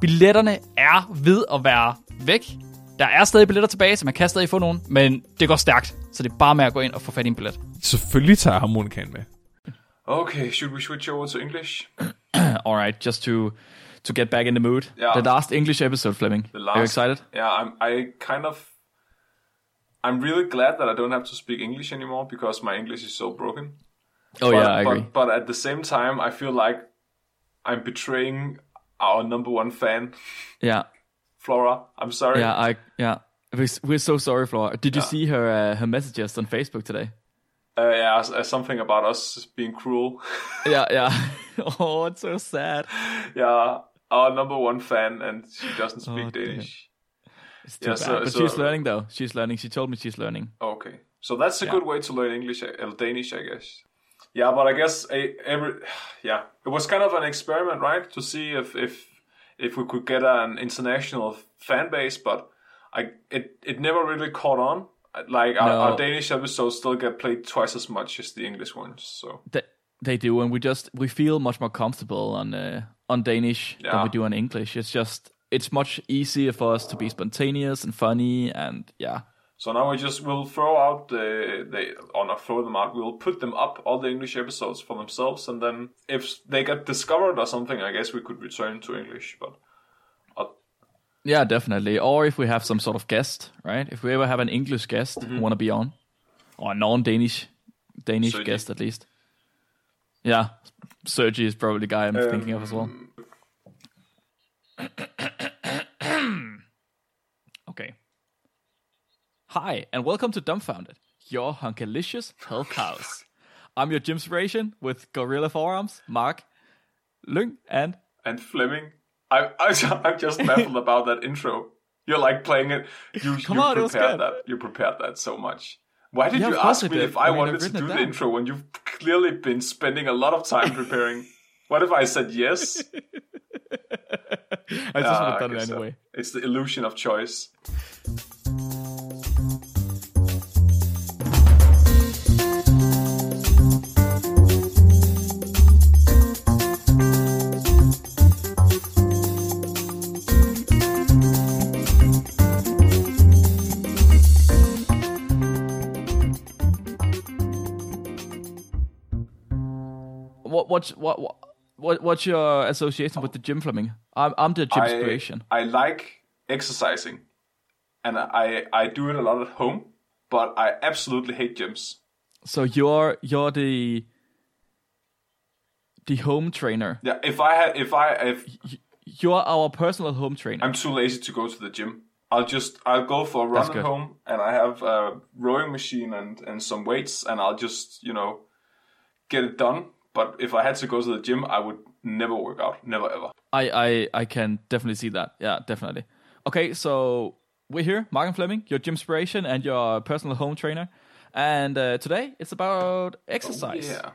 Billetterne er ved at være væk. Der er stadig billetter tilbage, så man kan stadig få nogen, men det går stærkt. Så det er bare med at gå ind og få fat i en billet. Selvfølgelig tager jeg harmonikaen med. Okay, should we switch over to English? Alright, just to to get back in the mood. Yeah. The last English episode, Fleming. The last, Are you excited? Yeah, I'm. I kind of. I'm really glad that I don't have to speak English anymore because my English is so broken. Oh but, yeah, I agree. But, but at the same time, I feel like I'm betraying our number one fan, yeah, Flora. I'm sorry. yeah, I yeah. We're, so sorry, Flora. Did you see her uh, her messages on Facebook today? Uh, yeah, as something about us being cruel. Yeah, yeah. oh, it's so sad. yeah, our number one fan, and she doesn't speak Oh. Danish. It's too Yeah, bad. so- but so- she's learning though. She's learning. She told me she's learning. Okay, so that's a Yeah. good way to learn English, uh, Danish, I guess. Yeah, but I guess a, every yeah, it was kind of an experiment, right, to see if if if we could get an international fan base, but I it it never really caught on. Like our, No. our Danish episodes still get played twice as much as the English ones. So They, they do, and we just we feel much more comfortable on uh, on Danish than we do on English. It's just it's much easier for us to be spontaneous and funny, and yeah, so now we just will throw out the they or not throw them out. We'll put them up all the English episodes for themselves, and then if they get discovered or something, I guess we could return to English. But uh, yeah, definitely. Or if we have some sort of guest, right? If we ever have an English guest who mm-hmm. want to be on, or a non-Danish Danish Sergey. guest at least. Yeah, Sergi is probably the guy I'm um, thinking of as well. okay. Hi, and welcome to Dumbfounded, your hunkalicious health house. I'm your gymspiration with Gorilla Forearms, Mark, Lyng, and and Flemming. I, I I'm just baffled about that intro. You're like playing it. You, Come you on, it was prepared that. You prepared that so much. Why did Yeah, you ask me if I I, mean, wanted to do the intro when you've clearly been spending a lot of time preparing? what if I said yes? I just Ah, would have I done it guess so. anyway. It's the illusion of choice. What's what what what what's your association with the gym, Flemming? I'm I'm the gym I, inspiration. I like exercising, and I I do it a lot at home. But I absolutely hate gyms. So you're you're the the home trainer. Yeah, if I had if I if You're our personal home trainer. I'm too lazy to go to the gym. I'll just I'll go for a run at home, and I have a rowing machine and and some weights, and I'll just you know get it done. But if I had to go to the gym, I would never work out, never ever. I, I I can definitely see that. Yeah, definitely. Okay, so we're here, Mark and Flemming, your gym inspiration and your personal home trainer. And uh, today it's about exercise. Yeah,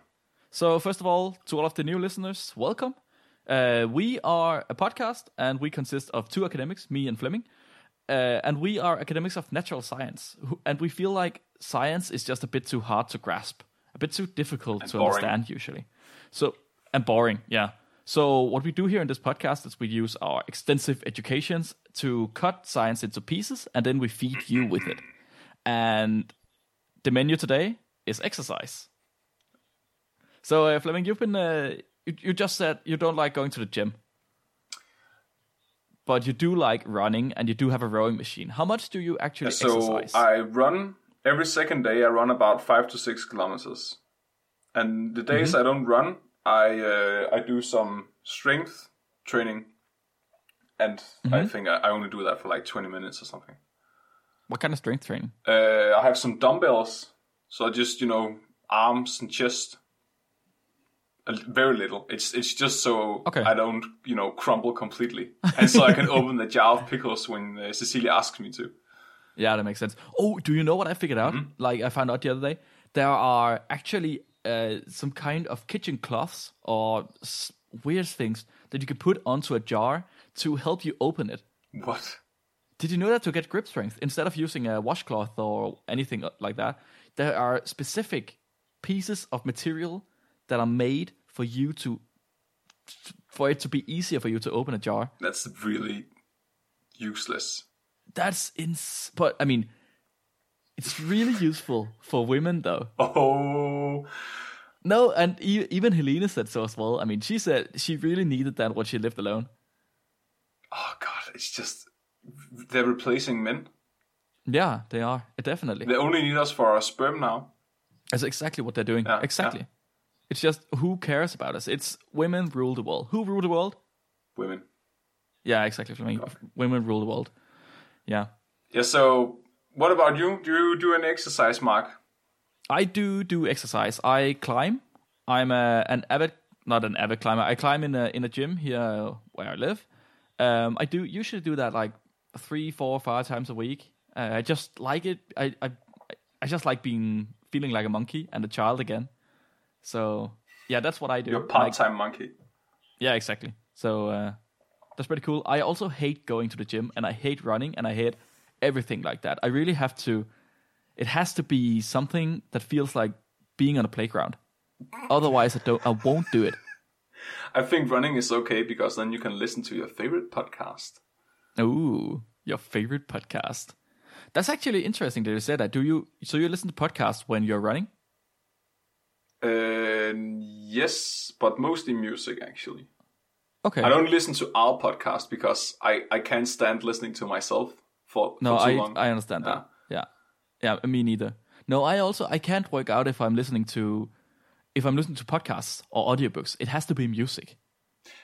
So first of all, to all of the new listeners, welcome. Uh, we are a podcast, and we consist of two academics, me and Flemming, uh, and we are academics of natural science, who, and we feel like science is just a bit too hard to grasp, a bit too difficult to boring. understand usually. So and boring, yeah. So what we do here in this podcast is we use our extensive educations to cut science into pieces, and then we feed you with it. And the menu today is exercise. So, uh, Flemming, you've been, uh, you, you just said you don't like going to the gym, but you do like running and you do have a rowing machine. How much do you actually so exercise? I run every second day. I run about five to six kilometers, and the days Mm-hmm. I don't run, I uh, I do some strength training, and Mm-hmm. I think I, I only do that for like twenty minutes or something. what kind of strength training? Uh, I have some dumbbells, so I just you know arms and chest, A, very little. It's it's just so Okay. I don't you know crumble completely, and so I can open the jar of pickles when uh, Cecilia asks me to. Yeah, that makes sense. Oh, do you know what I figured out? Like I found out the other day, there are actually uh, some kind of kitchen cloths or s- weird things that you can put onto a jar to help you open it. What? Did you know that to get grip strength, instead of using a washcloth or anything like that, there are specific pieces of material that are made for you to, for it to be easier for you to open a jar. That's really useless. That's ins. But I mean, it's really useful for women though. Oh, No, and e- even Helena said so as well. I mean, she said she really needed that when she lived alone. oh God! It's just they're replacing men. Yeah, they are definitely. They only need us for our sperm now. That's exactly what they're doing. Yeah, exactly. It's just who cares about us? It's women rule the world. Who rule the world? Women. Yeah, exactly. For me, women rule the world. Yeah, Yeah. So, what about you? Do you do an exercise, Mark? I do do exercise. I climb. I'm a, an avid, not an avid climber. I climb in a in a gym here where I live. Um, I do usually do that like three, four, five times a week. Uh, I just like it. I, I I just like being feeling like a monkey and a child again. So yeah, that's what I do. You're a part-time monkey. yeah, exactly. So uh, that's pretty cool. I also hate going to the gym and I hate running and I hate everything like that. I really have to. It has to be something that feels like being on a playground. Otherwise, I don't. I won't do it. I think running is okay because then you can listen to your favorite podcast. Ooh, your favorite podcast. That's actually interesting that you said that. Do you? So you listen to podcasts when you're running? Uh, yes, but mostly music actually. Okay. I don't listen to our podcast because I, I can't stand listening to myself for, No, for too I long. I understand that. Yeah, yeah, me neither. No, I also I can't work out if I'm listening to if I'm listening to podcasts or audiobooks. It has to be music.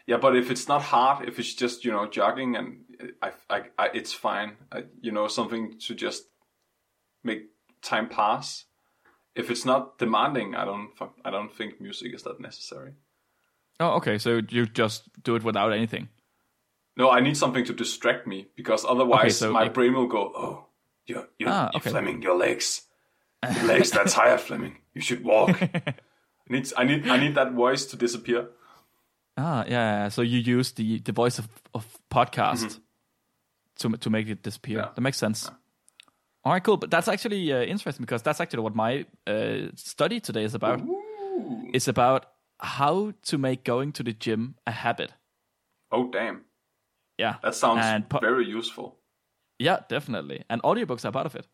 Yeah, but if it's not hard, if it's just you know jogging and uh, I, I, I it's fine. I, you know something to just make time pass. If it's not demanding, I don't I don't think music is that necessary. Oh, okay. So you just do it without anything. No, I need something to distract me because otherwise so, my like- brain will go, oh, you you Ah, okay. Flemming, your legs, your legs, that's higher, Flemming. You should walk. I need I need I need that voice to disappear. Ah, yeah. yeah. So you use the the voice of of podcast to to make it disappear. Mm-hmm. Yeah. That makes sense. All right, cool. But that's actually uh, interesting because that's actually what my uh, study today is about. It's about how to make going to the gym a habit. Oh damn, Yeah, that sounds And po- very useful. yeah, definitely. And audiobooks are part of it.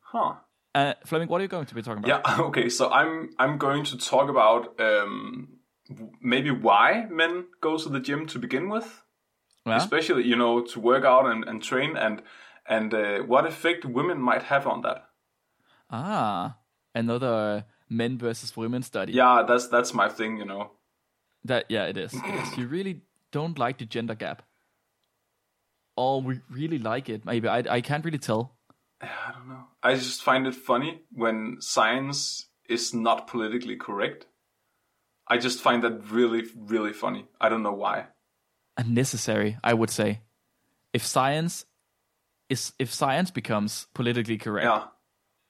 Huh. Uh, Fleming, what are you going to be talking about? Yeah. Okay. So I'm I'm going to talk about um, maybe why men go to the gym to begin with, Yeah? especially you know to work out and, and train, and and uh, what effect women might have on that. Ah, another men versus women study. Yeah, that's that's my thing. You know. That yeah, it is. It is. You really don't like the gender gap, or we really like it. Maybe I I can't really tell. I don't know. I just find it funny when science is not politically correct. I just find that really, really funny. I don't know why. Unnecessary, I would say. If science is if science becomes politically correct, Yeah.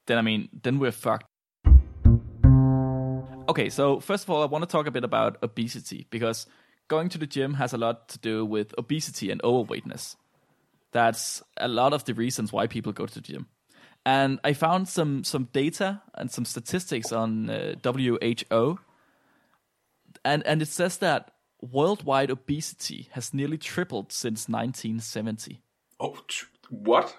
then I mean, then we're fucked. Okay, so first of all, I want to talk a bit about obesity because going to the gym has a lot to do with obesity and overweightness. That's a lot of the reasons why people go to the gym. And I found some some data and some statistics on uh, WHO, and and it says that worldwide obesity has nearly tripled since 1970. Oh, what?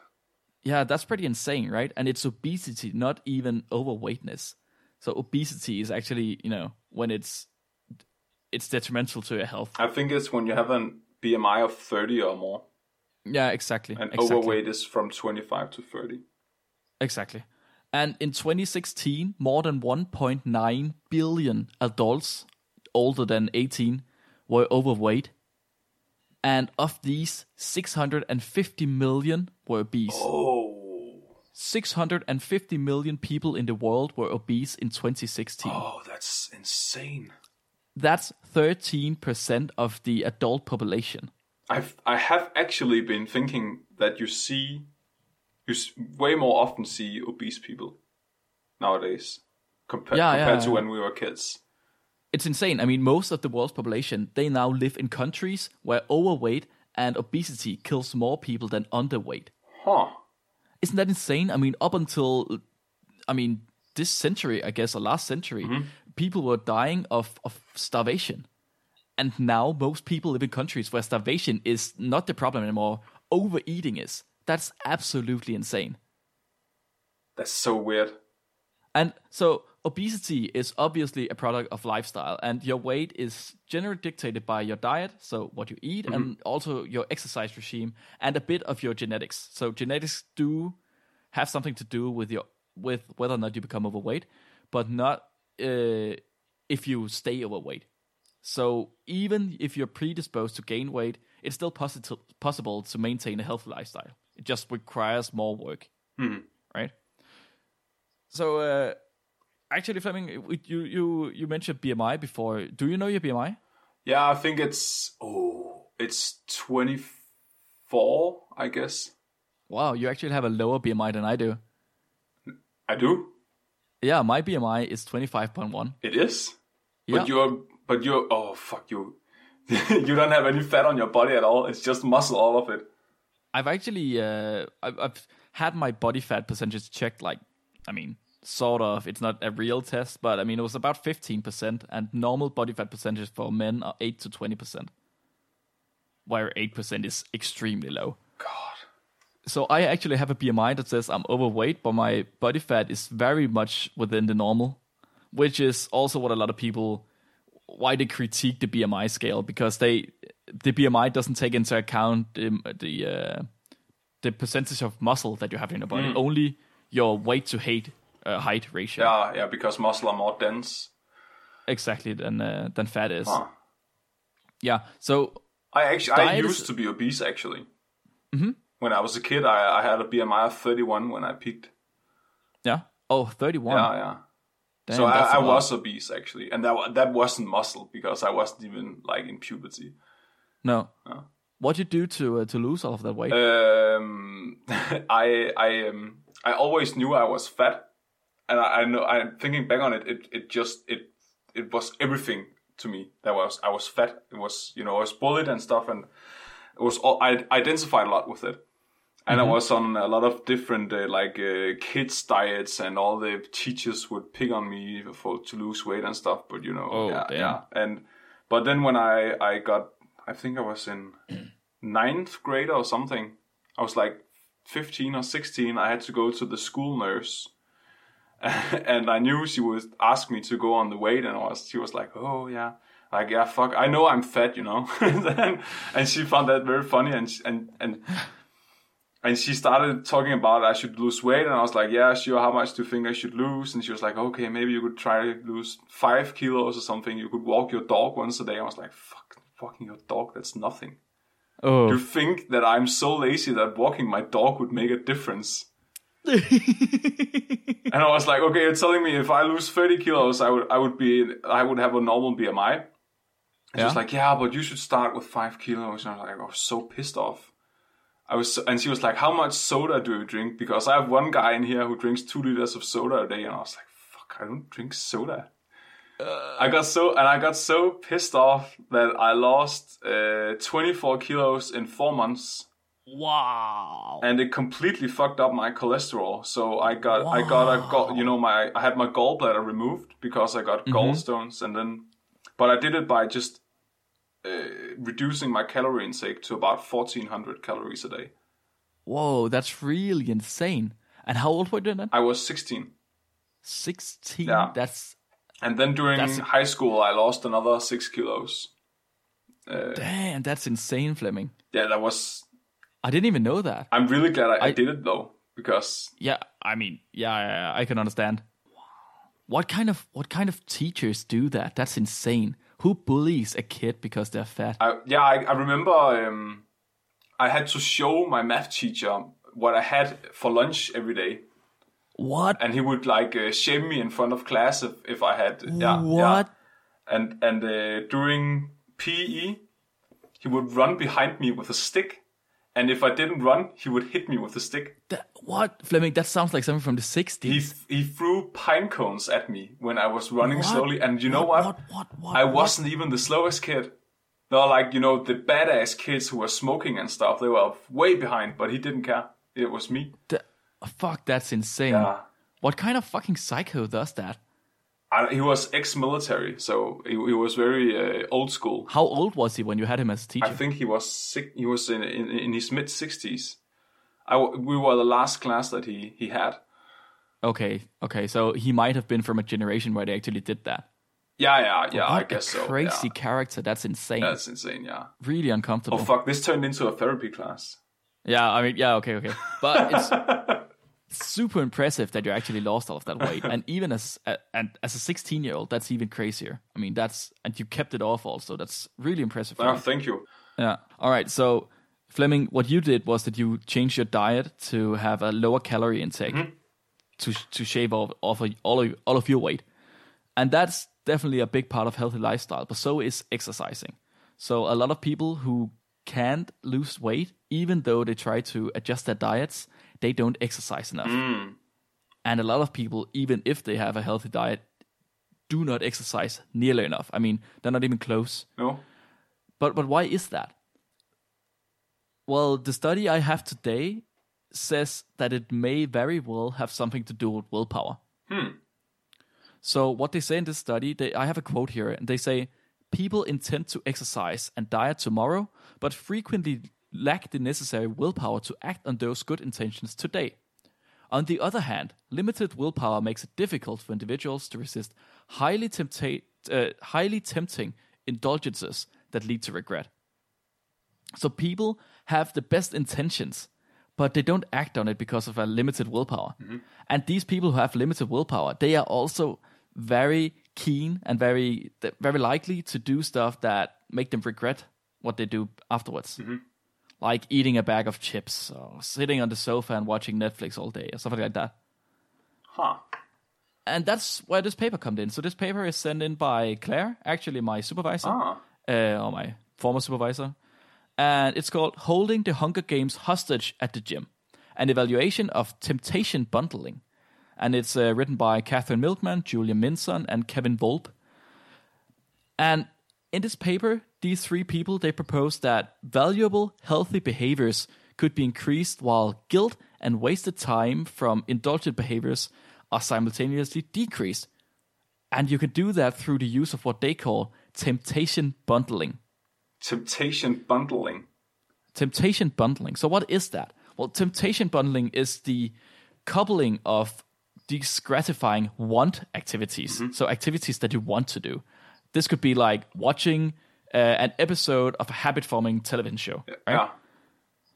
Yeah, that's pretty insane, right? And it's obesity, not even overweightness. So obesity is actually, you know, when it's it's detrimental to your health. I think it's when you have a BMI of 30 or more, Yeah, exactly. and exactly. overweight is from 25 to 30. Exactly. And in 2016, more than 1.9 billion adults older than 18 were overweight. And of these, 650 million were obese. Oh. 650 million people in the world were obese in 2016. Oh, that's insane. That's 13% of the adult population. I've I have actually been thinking that you see, you way more often see obese people nowadays compa- Yeah, compared yeah, to yeah. when we were kids. It's insane. I mean, most of the world's population, they now live in countries where overweight and obesity kills more people than underweight. Huh? Isn't that insane? I mean, up until, I mean, this century, I guess, or last century, mm-hmm. people were dying of, of starvation. And now most people live in countries where starvation is not the problem anymore. Overeating is. That's absolutely insane. That's so weird. And so obesity is obviously a product of lifestyle, and your weight is generally dictated by your diet, so what you eat, and also your exercise regime, and a bit of your genetics. So genetics do have something to do with your with whether or not you become overweight, but not uh, if you stay overweight. So even if you're predisposed to gain weight, it's still possi- possible to maintain a healthy lifestyle. It just requires more work, right? So uh, actually, Flemming, you you you mentioned BMI before. Do you know your BMI? Yeah, I think it's oh, it's twenty four, I guess. Wow, you actually have a lower BMI than I do. I do. Yeah, my BMI is twenty five point one. It is. Yeah. But you're, but you're, oh fuck you. you don't have any fat on your body at all. It's just muscle, all of it. I've actually uh, I've, I've had my body fat percentage checked. Like, I mean, sort of. It's not a real test, but I mean, it was about fifteen percent, and normal body fat percentage for men are eight to twenty percent, where eight percent is extremely low. God. So I actually have a BMI that says I'm overweight, but my body fat is very much within the normal, which is also what a lot of people why they critique the BMI scale because they the BMI doesn't take into account the the, uh, the percentage of muscle that you have in your body, only your weight to height uh, height ratio. Yeah, yeah, because muscle are more dense. Exactly than uh, than fat is. Huh. Yeah. So I actually, I used is- to be obese actually. Mm-hmm. When I was a kid, I, I had a BMI of 31 when I peaked. yeah. Oh, 31. Yeah, yeah. Damn, so I, I, I a lot. was obese actually, and that that wasn't muscle because I wasn't even like in puberty. No. What did you do to uh, to lose all of that weight? Um, I I um I always knew I was fat, and I, I know I'm thinking back on it. It it just it it was everything to me. That was I was fat. It was you know I was bullied and stuff, and it was all I identified a lot with it. And I was on a lot of different uh, like uh, kids diets, and all the teachers would pick on me for to lose weight and stuff. But you know, Oh, yeah, damn. yeah. And but then when I I got, I think I was in ninth grade or something. I was like 15 or 16. I had to go to the school nurse. and I knew she would ask me to go on the weight, and I was, she was like, "Oh yeah, like yeah, fuck, I know I'm fat, you know." and, and she found that very funny, and and and and she started talking about I should lose weight, and I was like, "Yeah, sure. How much do you think I should lose?" And she was like, "Okay, maybe you could try to lose five kilos or something. You could walk your dog once a day." I was like, "Fuck, walking your dog, that's nothing." oh. You think that I'm so lazy that walking my dog would make a difference? and I was like, okay, you're telling me if I lose 30 kilos, I would, I would be, I would have a normal BMI. And she was like, yeah, but you should start with five kilos. And I was like, I was so pissed off. I was, and she was like, how much soda do you drink? Because I have one guy in here who drinks two liters of soda a day. And I was like, fuck, I don't drink soda. I got so, and I got so pissed off that I lost uh, 24 kilos in four months wow. and it completely fucked up my cholesterol. So I got I got a gall, you know my I had my gallbladder removed because I got gallstones, and then but I did it by just uh, reducing my calorie intake to about fourteen hundred calories a day. Whoa, that's really insane. And how old were you then? I was sixteen, 16. Yeah. That's and then during That's- high school I lost another six kilos. damn, that's insane, Flemming. Yeah, that was. I didn't even know that. I'm really glad I, I, I- did it though because Yeah, I mean, yeah, yeah, I can understand. What kind of what kind of teachers do that? That's insane. Who bullies a kid because they're fat? I, yeah, I, I remember um, I had to show my math teacher what I had for lunch every day. What? and he would like uh, shame me in front of class if, if I had yeah yeah what? and and uh, during PE, he would run behind me with a stick, and if I didn't run, he would hit me with a stick. That, what, Flemming? That sounds like something from the '60s. He he threw pine cones at me when I was running What? slowly, and you know What, what? what, what, what, I wasn't even the slowest kid. No, like you know the badass kids who were smoking and stuff. They were way behind, but he didn't care. It was me. Th- fuck, that's insane. Yeah. What kind of fucking psycho does that? I, he was ex-military, so he, he was very uh, old school. How old was he when you had him as a teacher? I think he was sick, he was in in, in his mid sixties. We were the last class that he he had. okay, okay, so he might have been from a generation where they actually did that. Yeah, yeah, yeah. I guess a so. crazy Yeah. character. That's insane. That's insane. Yeah. really uncomfortable. Oh fuck! This turned into a therapy class. Yeah, I mean, yeah, okay, okay, but it's super impressive that you actually lost all of that weight, and even as a, and as a 16 year old, that's even crazier. I mean, that's and you kept it off also. That's really impressive. Oh, thank you. Yeah. All right. So Flemming, what you did was that you changed your diet to have a lower calorie intake mm-hmm. to to shave off, off all of all of your weight, and that's definitely a big part of healthy lifestyle. But so is exercising. So a lot of people who can't lose weight, even though they try to adjust their diets, they don't exercise enough. Mm. And a lot of people, even if they have a healthy diet, do not exercise nearly enough. I mean, they're not even close. No. But but why is that? Well, the study I have today says that it may very well have something to do with willpower. Hmm. So what they say in this study, they, I have a quote here, and they say people intend to exercise and diet tomorrow, but frequently lack the necessary willpower to act on those good intentions today. On the other hand, limited willpower makes it difficult for individuals to resist highly, tempta- uh, highly tempting indulgences that lead to regret. So people have the best intentions, but they don't act on it because of a limited willpower. And these people who have limited willpower, they are also very keen and very very likely to do stuff that make them regret what they do afterwards. Like eating a bag of chips or sitting on the sofa and watching Netflix all day or something like that. Huh. And that's where this paper comes in. So this paper is sent in by Clare, actually my supervisor, Ah. uh, or my former supervisor, and it's called "Holding the Hunger Games Hostage at the Gym: An Evaluation of Temptation Bundling," and it's uh, written by Katherine Milkman, Julia Minson, and Kevin Volpp. And in this paper, these three people they propose that valuable, healthy behaviors could be increased while guilt and wasted time from indulgent behaviors are simultaneously decreased. And you can do that through the use of what they call temptation bundling. Temptation bundling. Temptation bundling. So, what is that? Well, temptation bundling is the coupling of these gratifying want activities. Mm-hmm. So, activities that you want to do. This could be like watching uh, an episode of a habit forming television show. Right? Yeah.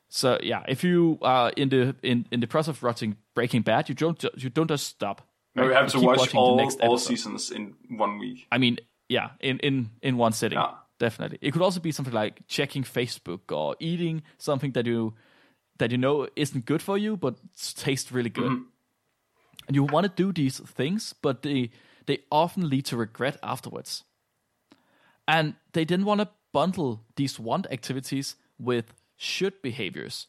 So yeah, if you are in the in, in the process of watching Breaking Bad, you don't you don't just stop. No, right? we have to watch all, all episode. seasons in one week. I mean, yeah, in in in one sitting, Yeah. definitely. It could also be something like checking Facebook or eating something that you that you know isn't good for you, but tastes really good. And you want to do these things, but they they often lead to regret afterwards. And they didn't want to bundle these want activities with should behaviors,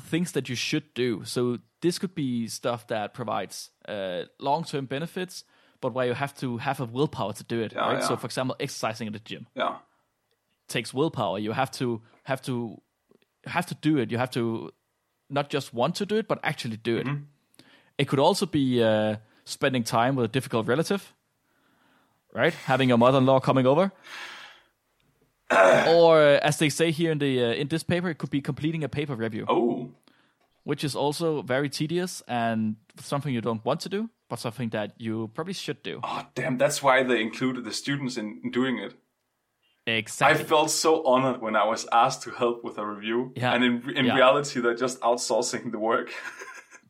things that you should do. So this could be stuff that provides uh, long term benefits, but where you have to have a willpower to do it. Yeah, right? yeah. So, for example, exercising at the gym Yeah. takes willpower. You have to have to have to do it. You have to not just want to do it, but actually do it. It could also be uh, spending time with a difficult relative, right? Having your mother-in-law coming over, or uh, as they say here in the uh, in this paper, it could be completing a paper review, Oh. which is also very tedious and something you don't want to do, but something that you probably should do. Oh, damn. That's why they included the students in in doing it. Exactly. I felt so honored when I was asked to help with a review. Yeah. And in, in Yeah. reality, they're just outsourcing the work.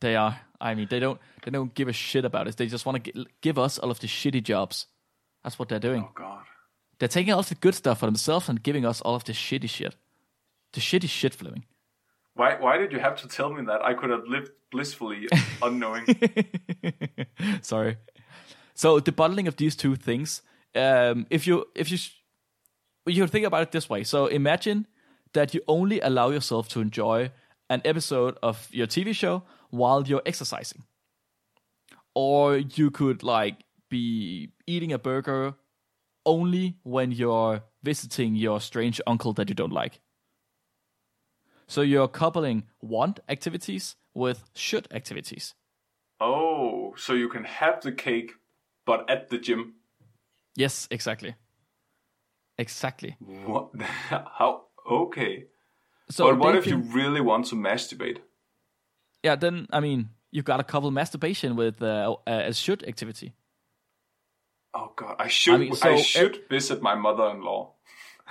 They are. I mean, they don't. They don't give a shit about us. They just want to give us all of the shitty jobs. That's what they're doing. oh, God. They're taking all of the good stuff for themselves and giving us all of the shitty shit. The shitty shit, Flemming. Why, why did you have to tell me that? I could have lived blissfully unknowing. Sorry. So the bundling of these two things um, if you if you sh- you think about it this way. So imagine that you only allow yourself to enjoy an episode of your TV show while you're exercising, or you could like be eating a burger only when you're visiting your strange uncle that you don't like. So you're coupling want activities with should activities. Oh, so you can have the cake, but at the gym. Yes, exactly. Exactly. What? How? Okay. So but what if you really want to masturbate? Yeah, then I mean, you've got to couple masturbation with uh, a should activity. Oh God, I should. I, I mean, so should visit my mother-in-law.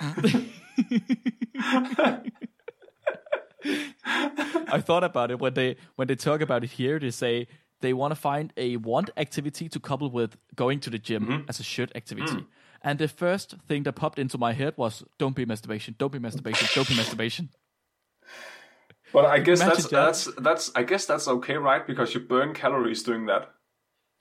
I thought about it when they when they talk about it here. They say they want to find a want activity to couple with going to the gym Mm-hmm. as a should activity. Mm. And the first thing that popped into my head was, "Don't be masturbation. Don't be masturbation. Don't be masturbation." But I guess Imagine that's that. that's that's I guess that's okay, right? Because you burn calories doing that.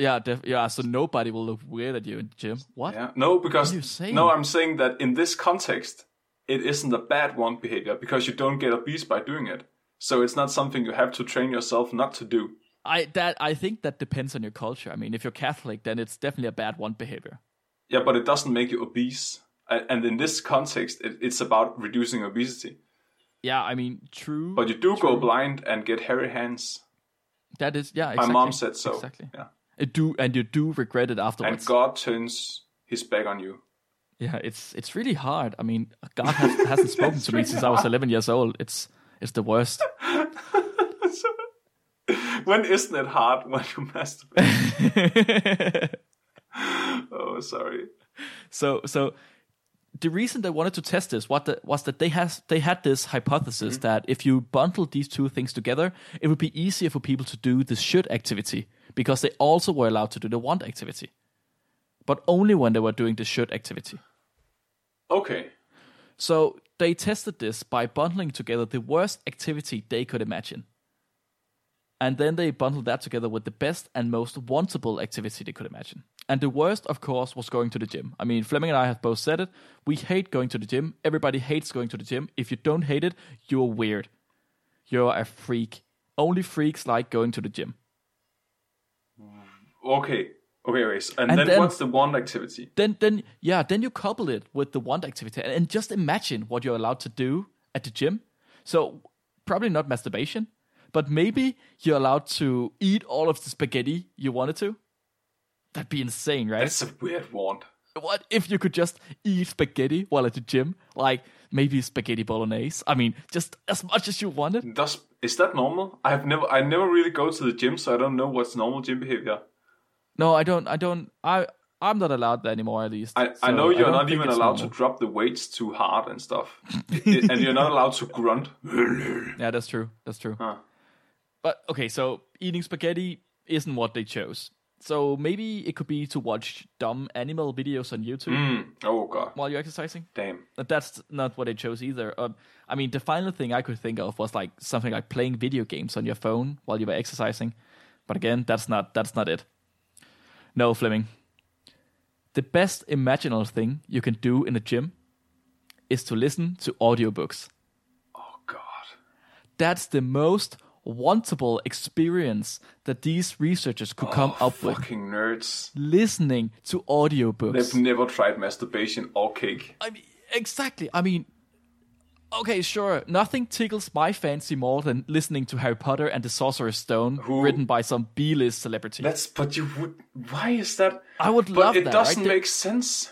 Yeah, def- yeah. So nobody will look weird at you in the gym. What? Yeah. No, because What are you saying? no, I'm saying that in this context, it isn't a bad want behavior because you don't get obese by doing it. So it's not something you have to train yourself not to do. I that I think that depends on your culture. I mean, if you're Catholic, then it's definitely a bad want behavior. Yeah, but it doesn't make you obese. And in this context, it, it's about reducing obesity. Yeah, I mean, true. But you do go blind and get hairy hands. that is yeah. My mom said so. Exactly. Yeah. Do and you do regret it afterwards. And. God turns his back on you. Yeah, it's it's really hard. I mean, God has, hasn't spoken to me since I was 11 years old. It's it's the worst. when isn't it hard when you masturbate? oh, sorry. so so the reason they wanted to test this what the, was that they has they had this hypothesis mm-hmm. that if you bundle these two things together, it would be easier for people to do the should activity because they also were allowed to do the want activity, but only when they were doing the should activity. Okay. So they tested this by bundling together the worst activity they could imagine. And then they bundled that together with the best and most wantable activity they could imagine. And the worst, of course, was going to the gym. I mean, Flemming and I have both said it. We hate going to the gym. Everybody hates going to the gym. If you don't hate it, you're weird. You're a freak. Only freaks like going to the gym. Okay. Okay, okay. so- And, And then, then- what's the one activity? Then, then, yeah, then you couple it with the want activity, and just imagine what you're allowed to do at the gym. So probably not masturbation, but maybe you're allowed to eat all of the spaghetti you wanted to. That'd be insane, right? That's a weird want. what if you could just eat spaghetti while at the gym? Like maybe spaghetti bolognese. I mean, just as much as you wanted. Does is that normal? I've never I never really go to the gym, so I don't know what's normal gym behavior. No, I don't. I don't. I I'm not allowed that anymore. At least I, I know you're don't even allowed normal. to drop the weights too hard and stuff, and you're not allowed to grunt. Yeah, that's true. That's true. Huh. But okay, so eating spaghetti isn't what they chose. So maybe it could be to watch dumb animal videos on YouTube Mm. Oh god, while you're exercising. damn. But that's not what they chose either. Um, I mean, the final thing I could think of was like something like playing video games on your phone while you were exercising. But again, that's not that's not it. No, Flemming. The best imaginable thing you can do in a gym is to listen to audiobooks. Oh god. That's the most wantable experience that these researchers could come oh, up with. Fucking nerds. Listening to audiobooks. They've never tried masturbation or cake. I mean, exactly. I mean, okay, sure. Nothing tickles my fancy more than listening to Harry Potter and the Sorcerer's Stone, Who- written by some B-list celebrity. That's but you would. Why is that? I would But love it that. doesn't right? make sense.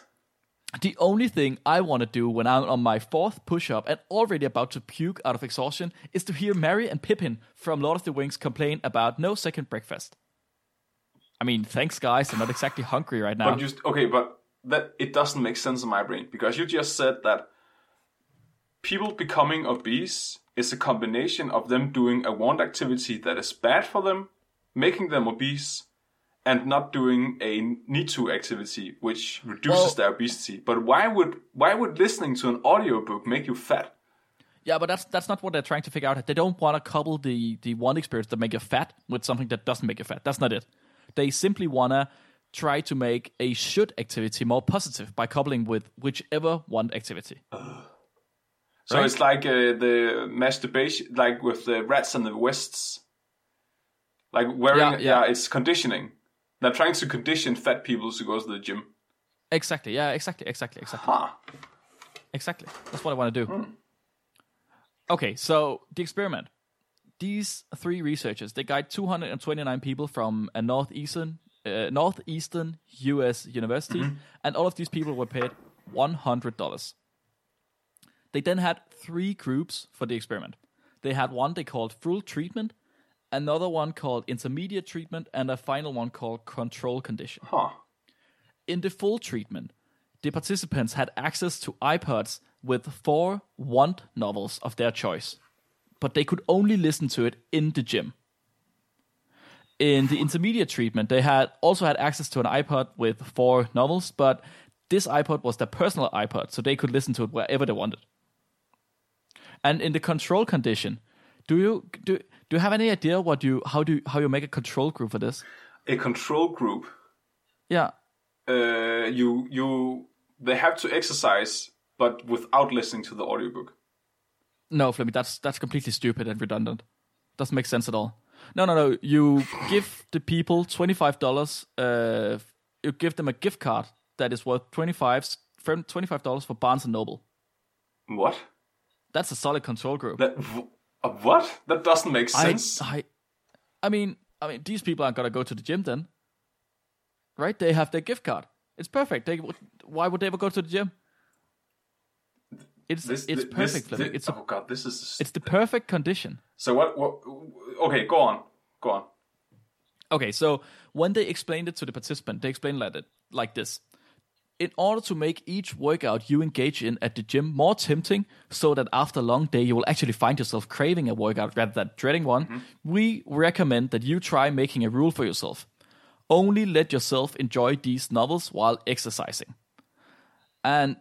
The only thing I want to do when I'm on my fourth push-up and already about to puke out of exhaustion is to hear Merry and Pippin from Lord of the Rings complain about no second breakfast. I mean, thanks, guys. I'm not exactly hungry right now. But just okay, but that it doesn't make sense in my brain because you just said that people becoming obese is a combination of them doing a want activity that is bad for them, making them obese, and not doing a need to activity which reduces Well- their obesity. But why would why would listening to an audiobook make you fat? Yeah, but that's that's not what they're trying to figure out. They don't want to couple the the one experience that make you fat with something that doesn't make you fat. That's not it. They simply want to try to make a should activity more positive by coupling with whichever want activity. So Right. it's like uh, the masturbation, like with the rats and the wrists. Like wearing, Yeah, yeah, yeah. it's conditioning. They're trying to condition fat people to go to the gym. Exactly. Yeah. Exactly. Exactly. Exactly. Huh. Exactly. That's what I want to do. Okay, so the experiment. These three researchers they guide 229 people from a northeastern uh, northeastern U.S. university, and all of these people were paid 100 dollars. They then had three groups for the experiment. They had one they called full treatment, another one called intermediate treatment, and a final one called control condition. Huh. In the full treatment, the participants had access to iPods with four want novels of their choice, but they could only listen to it in the gym. In the intermediate treatment, they had also had access to an iPod with four novels, but this iPod was their personal iPod, so they could listen to it wherever they wanted. And in the control condition, do you do do you have any idea what you how do how you make a control group for this? A control group. Yeah, Uh, you you they have to exercise, but without listening to the audiobook. No, Flemmy, that's that's completely stupid and redundant. Doesn't make sense at all. No, no, no. You give the people twenty five dollars. Uh, you give them a gift card that is worth twenty five dollars for Barnes and Noble. What? That's a solid control group. That uh, what? That doesn't make sense. I, I mean, I mean, these people aren't gonna go to the gym then, right? They have their gift card. It's perfect. They, why would they ever go to the gym? It's This- it's thi- perfect, this-. It's a, oh god, this is. it's the perfect condition. so what, what? Okay, go on. Go on. Okay, so when they explained it to the participant, they explained like, it, like this. In order to make each workout you engage in at the gym more tempting, so that after a long day you will actually find yourself craving a workout rather than dreading one, mm-hmm. we recommend that you try making a rule for yourself. Only let yourself enjoy these novels while exercising. And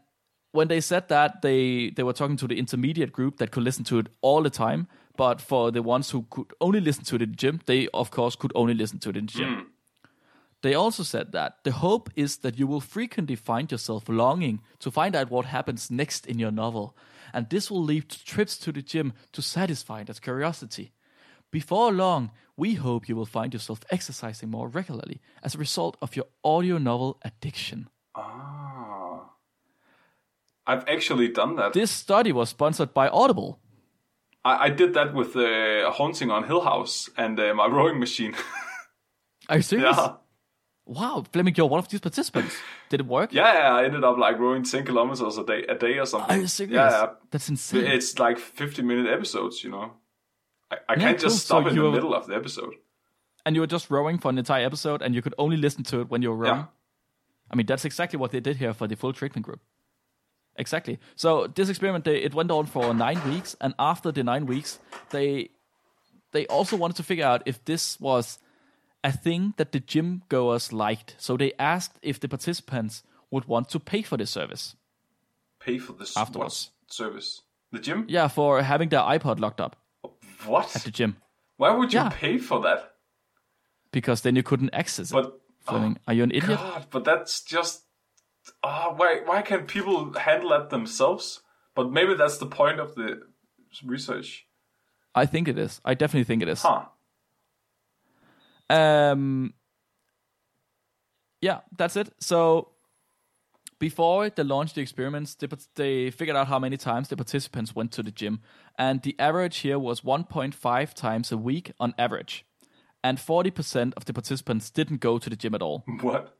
when they said that, they, they were talking to the intermediate group that could listen to it all the time. But for the ones who could only listen to it in the gym, they of course could only listen to it in the gym. Mm. They also said that the hope is that you will frequently find yourself longing to find out what happens next in your novel, and this will lead to trips to the gym to satisfy that curiosity. Before long, we hope you will find yourself exercising more regularly as a result of your audio novel addiction. Ah. I've actually done that. This study was sponsored by Audible. I, I did that with uh, Haunting of Hill House and uh, my rowing machine. Are you serious? yeah. Wow, Flemming, you're one of these participants. Did it work? yeah, yeah, I ended up like rowing 10 kilometers a day, a day or something. Are you serious? Yeah, yeah. That's insane. It's like 50 minute episodes, you know. I, I Yeah, can't cool. just So stop in the have- middle of the episode. and you were just rowing for an entire episode, and you could only listen to it when you were rowing. Yeah. I mean, that's exactly what they did here for the full treatment group. Exactly. So this experiment, they, it went on for nine weeks, and after the nine weeks, they they also wanted to figure out if this was a thing that the gym goers liked. So they asked if the participants would want to pay for this service. Pay for this Afterwards. service. The gym? Yeah, for having their iPod locked up What? at the gym, Why would you Yeah. pay for that? because then you couldn't access it. But Flemming, are you an idiot? God, but that's just ah, why why can't people handle that themselves? But maybe that's the point of the research. I think it is. I definitely think it is. Huh. Um, yeah, that's it. So before they launched the experiments, they, they figured out how many times the participants went to the gym, and the average here was 1.5 times a week on average, and 40% of the participants didn't go to the gym at all. What?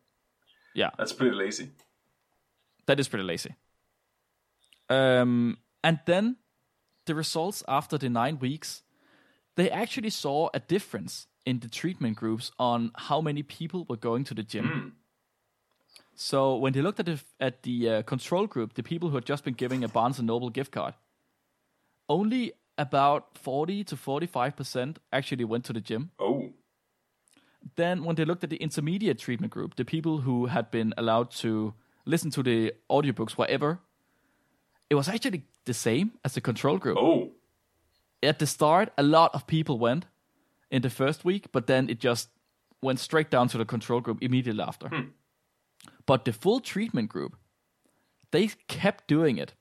Yeah, That's pretty lazy. that is pretty lazy. Um, and then the results after the nine weeks, they actually saw a difference in the treatment groups on how many people were going to the gym. So when they looked at the at the uh, control group, the people who had just been giving a Barnes and Noble gift card, only about forty to forty five percent actually went to the gym. Oh. Then when they looked at the intermediate treatment group, the people who had been allowed to listen to the audiobooks whatever, it was actually the same as the control group. Oh. At the start, a lot of people went in the first week, but then it just went straight down to the control group immediately after. Hmm. But the full treatment group, they kept doing it.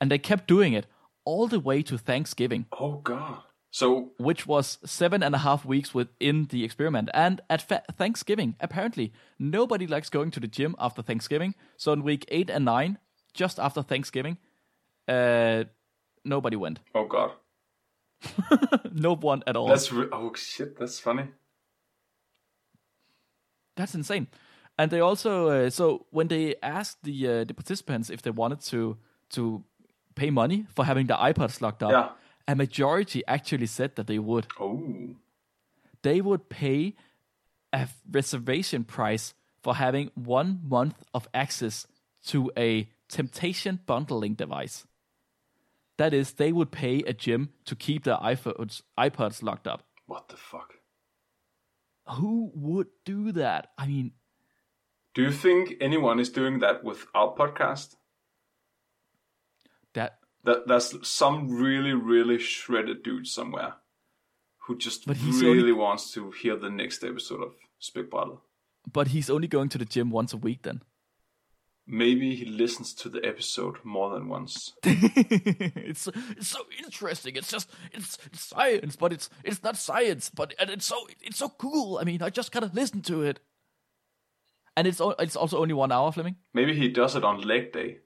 And they kept doing it all the way to Thanksgiving, Oh god. So which was seven and a half weeks within the experiment. And at fa- Thanksgiving, apparently, nobody likes going to the gym after Thanksgiving. So in week eight and nine, just after Thanksgiving, uh, nobody went. oh god. no one at all. That's re- oh shit. That's funny. That's insane. And they also uh, so when they asked the uh, the participants if they wanted to to pay money for having the iPods locked up, Yeah. a majority actually said that they would. Oh. They would pay a reservation price for having one month of access to a temptation bundling device. That is, they would pay a gym to keep their iPhones, iPods locked up. What the fuck? Who would do that? I mean, Do you think anyone is doing that with our podcast? that That there's some really, really shredded dude somewhere who just really only- wants to hear the next episode of Spækbrættet. but he's only going to the gym once a week then. Maybe he listens to the episode more than once. it's so, it's so interesting. It's just it's, it's science, but it's it's not science, but and it's so it's so cool. I mean, I just gotta listen to it. And it's it's also only one hour, Flemming. Maybe he does it on leg day,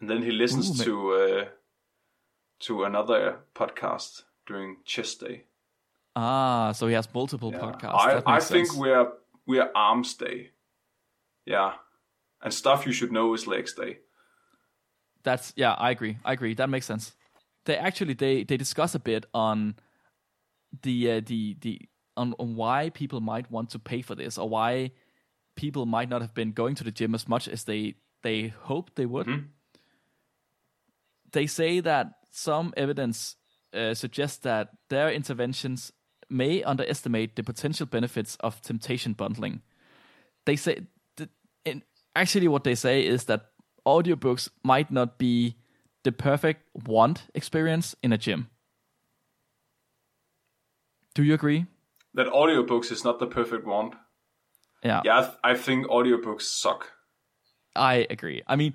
and then he listens Ooh, to uh, to another podcast during chest day. Ah, so he has multiple Yeah. podcasts. I I think we're we're arms day. Yeah, and stuff you should know is legs day. That's yeah, I agree. I agree. That makes sense. They actually they they discuss a bit on the uh, the the on, on why people might want to pay for this or why people might not have been going to the gym as much as they they hoped they would. They say that some evidence uh, suggests that their interventions may underestimate the potential benefits of temptation bundling. They say th- in, actually what they say is that audiobooks might not be the perfect want experience in a gym. Do you agree? That audiobooks is not the perfect want. Yeah, Yeah, I, th- I think audiobooks suck. I agree. I mean,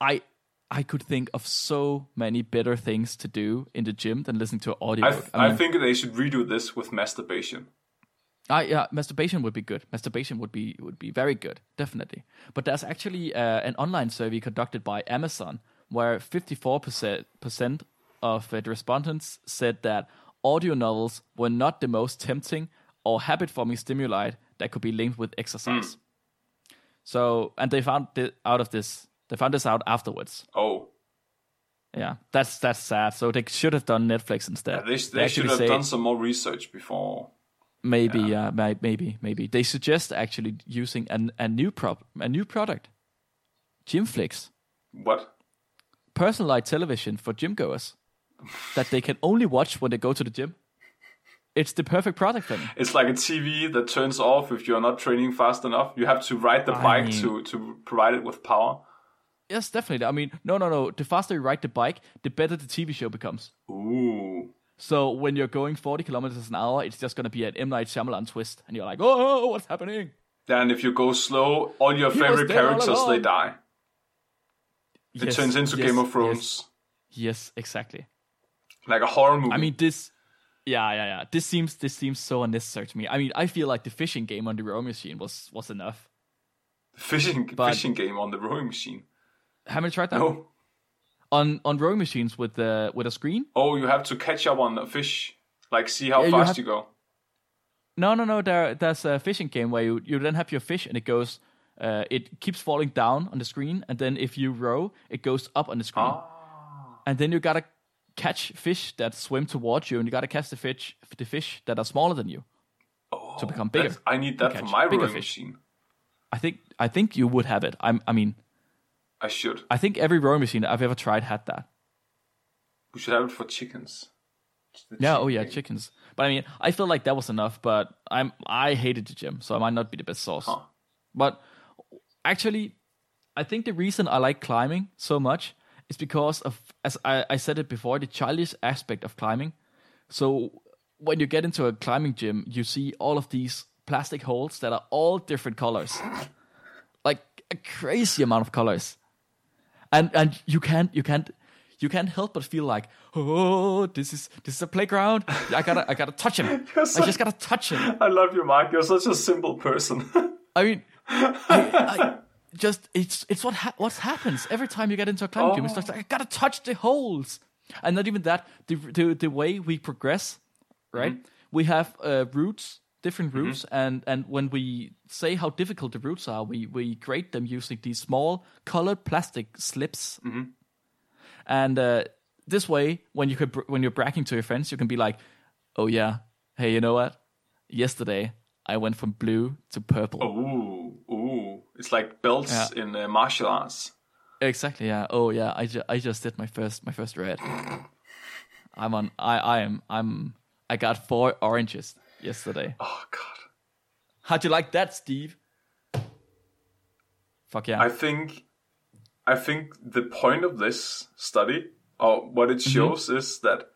I I could think of so many better things to do in the gym than listening to an I, th- I, I think they should redo this with masturbation. I, yeah, masturbation would be good. Masturbation would be would be very good, definitely. But there's actually uh, an online survey conducted by Amazon where 54 percent of uh, the respondents said that audio novels were not the most tempting or habit-forming stimuli that could be linked with exercise. So, and they found thi- out of this, they found this out afterwards. Oh, Yeah, that's that's sad. So they should have done Netflix instead. they, they should have say- done some more research before. Maybe, yeah, uh, may- maybe, maybe they suggest actually using an, a new prop, a new product, Gymflix, What? personalized television for gym goers that they can only watch when they go to the gym. It's the perfect product for. It's like a TV that turns off if you're not training fast enough. You have to ride the I bike mean- to, to provide it with power. Yes, definitely. I mean, no, no, no. The faster you ride the bike, the better the TV show becomes. Ooh. So when you're going 40 kilometers an hour, it's just gonna be an M Night Shyamalan twist, and you're like, oh, oh, oh what's happening? Then if you go slow, all your He favorite characters they die. It Yes, turns into yes, Game of. Thrones, Yes, exactly. like a horror movie. I mean, this. Yeah, yeah, yeah. This seems this seems so unnecessary to me. I mean, I feel like the fishing game on the rowing machine was was enough. fishing but- fishing game on the rowing machine. Haven't you tried that No. On on rowing machines with the with a screen? Oh, you have to catch up on the fish. Like see how Yeah, you fast have- you go. No, no, no. There, there's a fishing game where you you then have your fish and it goes, uh, it keeps falling down on the screen, and then if you row, it goes up on the screen, Ah. and then you gotta catch fish that swim towards you, and you gotta catch the fish the fish that are smaller than you Oh, to become bigger. I need that for my rowing fish. machine. I think I think you would have it. I'm, I mean, I should. I think every rowing machine I've ever tried had that. We should have it for chickens. The Yeah, chicken oh yeah, chickens. But I mean, I feel like that was enough. But I'm I hated the gym, so I might not be the best source. Huh. But actually, I think the reason I like climbing so much is because of, as I, I said it before, the childish aspect of climbing. So when you get into a climbing gym, you see all of these plastic holes that are all different colors, like a crazy amount of colors, and and you can't you can't you can't help but feel like, oh, this is this is a playground. I gotta I gotta touch him. I just gotta touch him. I love you, Mark. You're such a simple person. I mean, I, I just it's it's what ha- what happens every time you get into a climbing gym. It's like I gotta touch the holes, and not even that. The the, the way we progress, right? We have uh, routes, different routes, and and when we say how difficult the routes are, we we grade them using these small colored plastic slips, and uh, this way, when you could br- when you're bragging to your friends, you can be like, "Oh yeah, hey, you know what? Yesterday." I went from blue to purple. ooh, ooh. It's like belts Yeah. in uh, martial arts. Exactly. Yeah. Oh, yeah. I, ju- I just did my first my first red. I'm on. I I am. I'm. I got four oranges yesterday. Oh God. How'd you like that, Steve? Fuck yeah. I think, I think the point of this study, or what it mm-hmm. shows, is that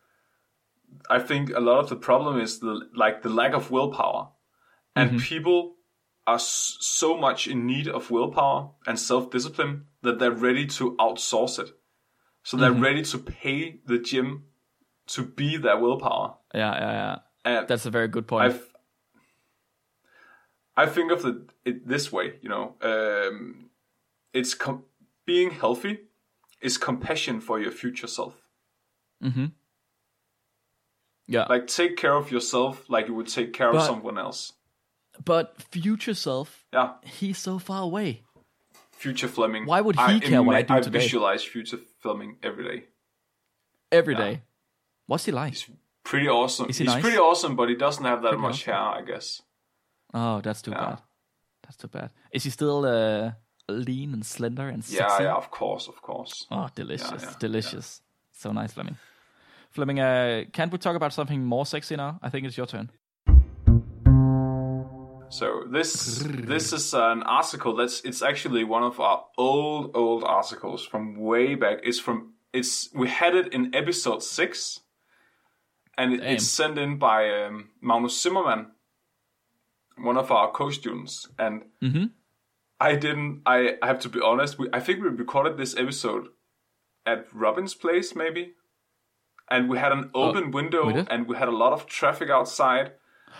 I think a lot of the problem is the like the lack of willpower, and mm-hmm. people are so much in need of willpower and self discipline that they're ready to outsource it. So they're mm-hmm. ready to pay the gym to be their willpower. yeah, yeah, yeah. That's a very good point. I've, I think of the, it this way, you know, um, it's com- being healthy is compassion for your future self. Mm-hmm. yeah. Like take care of yourself like you would take care of someone else. but future self, Yeah, he's so far away. future Flemming. Why would he care what I do I today? visualize future Flemming every day. Every day. What's he like? Pretty awesome. He's nice? pretty awesome, but he doesn't have that Pretty much hair, I guess. Oh, that's too Yeah. bad. That's too bad. Is he still uh, lean and slender and sexy? Yeah, yeah, of course, of course. Oh, delicious, yeah, delicious. So nice, Flemming. Flemming, uh, can't we talk about something more sexy now? I think it's your turn. So this this is an article that's it's actually one of our old old articles from way back. It's from it's we had it in episode six, and it, it's sent in by um, Magnus Zimmerman, one of our co-students. And I didn't. I, I have to be honest. We, I think we recorded this episode at Robin's place, maybe, and we had an open window we and we had a lot of traffic outside.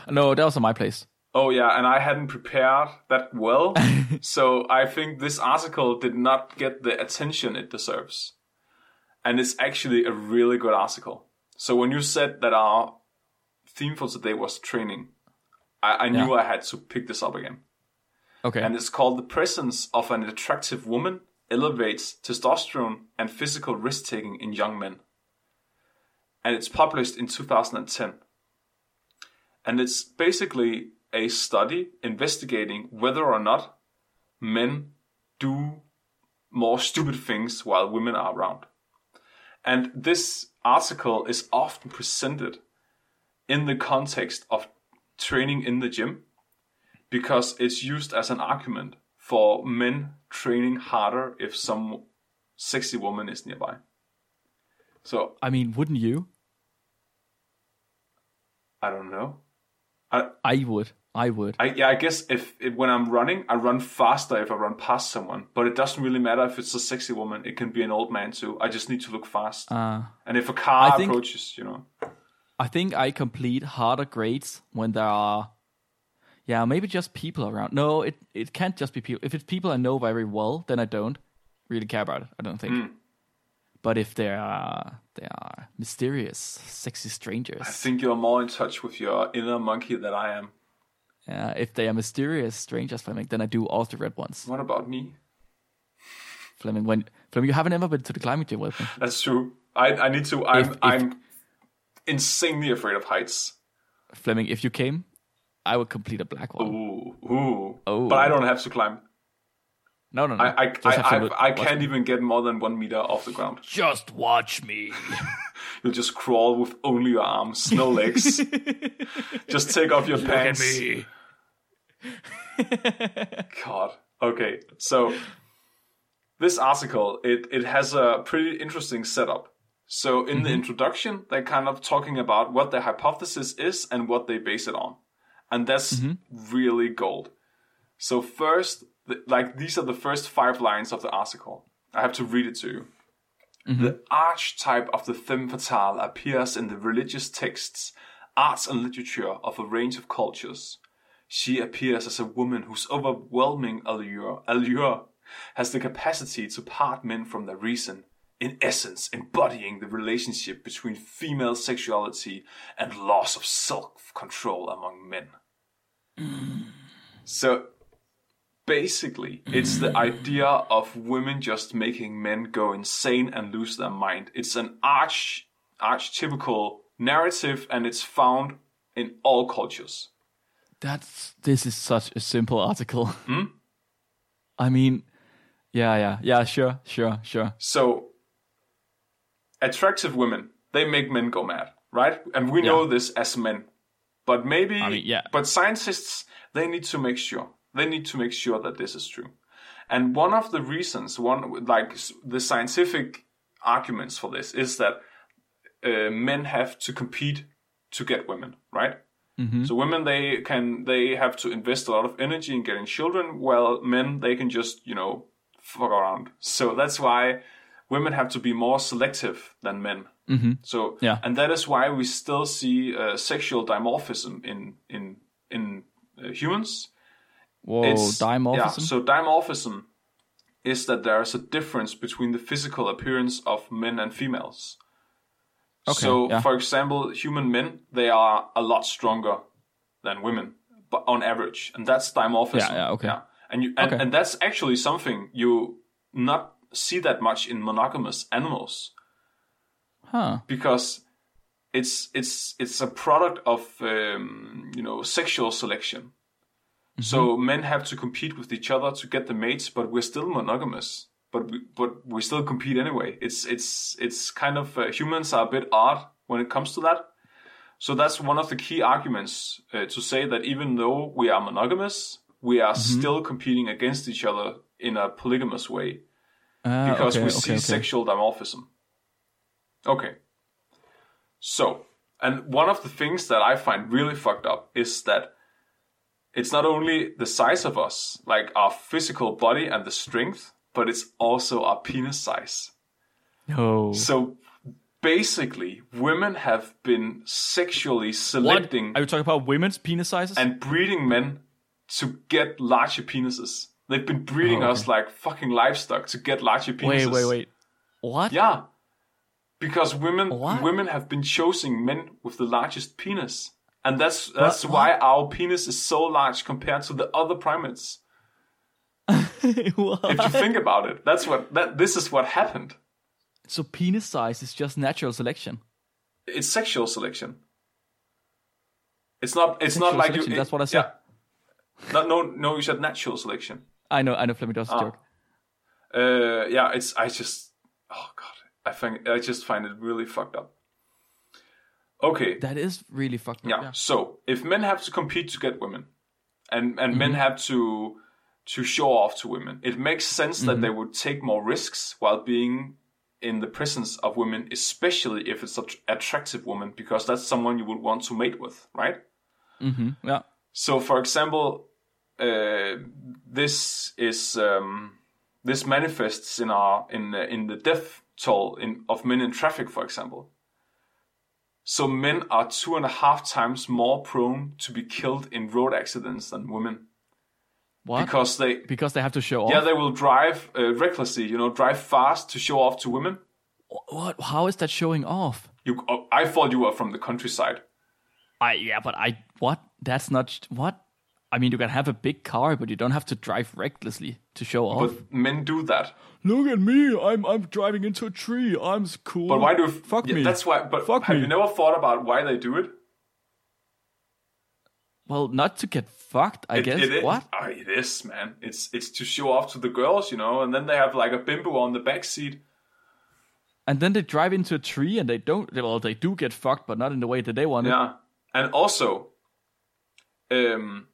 No, that was on my place. Oh yeah, and I hadn't prepared that well, so I think this article did not get the attention it deserves. And it's actually a really good article. So when you said that our theme for today was training, I, I knew Yeah. I had to pick this up again. Okay. And it's called The Presence of an Attractive Woman Elevates Testosterone and Physical Risk Taking in Young Men. And it's published in 2010. And it's basically a study investigating whether or not men do more stupid things while women are around. And this article is often presented in the context of training in the gym because it's used as an argument for men training harder if some sexy woman is nearby. So I mean, wouldn't you? I don't know. I, I would. I would. I yeah, I guess if, if when I'm running, I run faster if I run past someone. But it doesn't really matter if it's a sexy woman. It can be an old man too. I just need to look fast. Uh, and if a car think- approaches, you know, I think I complete harder grades when there are, yeah, maybe just people around. No, it it can't just be people. If it's people I know very well, then I don't really care about it. I don't think. Hmm. But if they are they are mysterious, sexy strangers, I think you're more in touch with your inner monkey than I am. Uh, if they are mysterious strangers, Flemming, then I do all the red ones. What about me? Flemming, when Flemming, you haven't ever been to the climbing gym with me. That's true. I I need to. I'm If- if- I'm insanely afraid of heights. Flemming, if you came, I would complete a black one. Ooh, ooh. Oh. But I don't have to climb. No, no, no. I I I, I, I can't me. even get more than one meter off the ground. Just watch me. You'll just crawl with only your arms, no legs. just take off your pants. God. Okay, so this article it it has a pretty interesting setup. So in the mm-hmm. introduction, they're kind of talking about what their hypothesis is and what they base it on. And that's mm-hmm. really gold. So first, like these are the first five lines of the article. I have to read it to you. Mm-hmm. The archetype of the femme fatale appears in the religious texts, arts, and literature of a range of cultures. She appears as a woman whose overwhelming allure, allure has the capacity to part men from their reason, in essence, embodying the relationship between female sexuality and loss of self control among men. So basically, it's the idea of women just making men go insane and lose their mind. It's an arch archetypical narrative and it's found in all cultures. That's this is such a simple article. I mean, yeah, yeah, yeah. Sure, sure, sure. So attractive women, they make men go mad, right? And we know Yeah. this as men. But maybe I mean, yeah. but scientists they need to make sure. They need to make sure that this is true. And one of the reasons, one like the scientific arguments for this is that uh, men have to compete to get women, right? So women they can they have to invest a lot of energy in getting children, while men they can just you know fuck around. So that's why women have to be more selective than men. Mm-hmm. So Yeah. and that is why we still see uh, sexual dimorphism in in in uh, humans. Whoa, It's- dimorphism. Yeah, so dimorphism is that there is a difference between the physical appearance of men and females. Okay, so, yeah. for example, human men they are a lot stronger than women, but on average, and that's dimorphism. Yeah, yeah, okay. And you and, Okay. and that's actually something you not see that much in monogamous animals huh? because it's it's it's a product of um, you know sexual selection. So men have to compete with each other to get the mates, but we're still monogamous. But we, but we still compete anyway. It's it's it's kind of uh, humans are a bit odd when it comes to that. So that's one of the key arguments uh, to say that even though we are monogamous, we are still competing against each other in a polygamous way Ah, because okay, we okay, see okay. sexual dimorphism. Okay. So, and one of the things that I find really fucked up is that it's not only the size of us, like our physical body and the strength, but it's also our penis size. No. So basically, women have been sexually What? selecting Are you talking about women's penis sizes? and breeding men to get larger penises. They've been breeding Oh, us like fucking livestock to get larger penises. wait, wait, wait. What? Yeah, because women What? women have been choosing men with the largest penis, and that's that's What? why our penis is so large compared to the other primates. If you think about it, that's what that this is what happened. So penis size is just natural selection. It's sexual selection. It's not. It's Sexual not like selection, you. that's what I said. Yeah. No, no, no. You said natural selection. I know, I know. Flemming does a Ah. joke. Uh, yeah, it's. I just. Oh god, I think I just find it really fucked up. Okay. That is really fucked up. Yeah. Yeah. So if men have to compete to get women, and and Mm-hmm. men have to to show off to women, it makes sense Mm-hmm. that they would take more risks while being in the presence of women, especially if it's an attractive woman, because that's someone you would want to mate with, right? Mm-hmm. Yeah. So, for example, uh, this is um, this manifests in our in the, in the death toll in, of men in traffic, for example. So men are two and a half times more prone to be killed in road accidents than women What? because they Because they have to show off. yeah they will drive uh, recklessly, you know, drive fast to show off to women. What? How is that showing off? You, oh, I thought you were from the countryside. I yeah, but I what? That's not what. I mean, you can have a big car, but you don't have to drive recklessly to show off. But men do that. Look at me! I'm I'm driving into a tree. I'm cool. But why do fuck yeah, me? That's why. But Fuck have me. you never thought about why they do it? well, not to get fucked. I It- guess. it is- what? Oh, it is, man. It's it's to show off to the girls, you know, and then they have like a bimbo on the back seat. And then they drive into a tree, and they don't. Well, they do get fucked, but not in the way that they want it. Yeah, and also, um,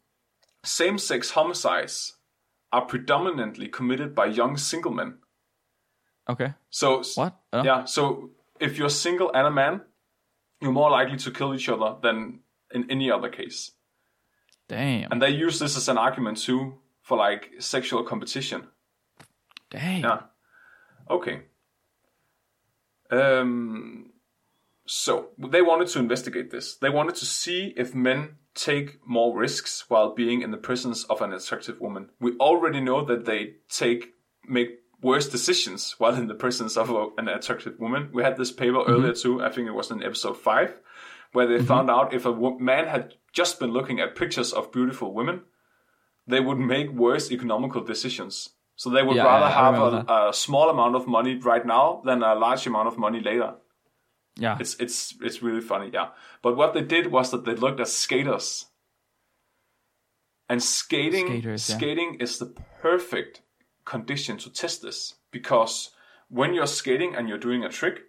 same-sex homicides are predominantly committed by young single men. Okay. So What? Oh. Yeah. So if you're single and a man, you're more likely to kill each other than in any other case. Damn. And they use this as an argument too for like sexual competition. Damn. Yeah. Okay. Um, so they wanted to investigate this. They wanted to see if men take more risks while being in the presence of an attractive woman. We already know that they take make worse decisions while in the presence of a, an attractive woman. We had this paper earlier too. I think it was in episode five, where they found out if a man had just been looking at pictures of beautiful women, they would make worse economical decisions. So they would Yeah, rather I have a, a small amount of money right now than a large amount of money later. Yeah. It's it's it's really funny, yeah. But what they did was that they looked at skaters. And skating Skaters, yeah. skating is the perfect condition to test this because when you're skating and you're doing a trick,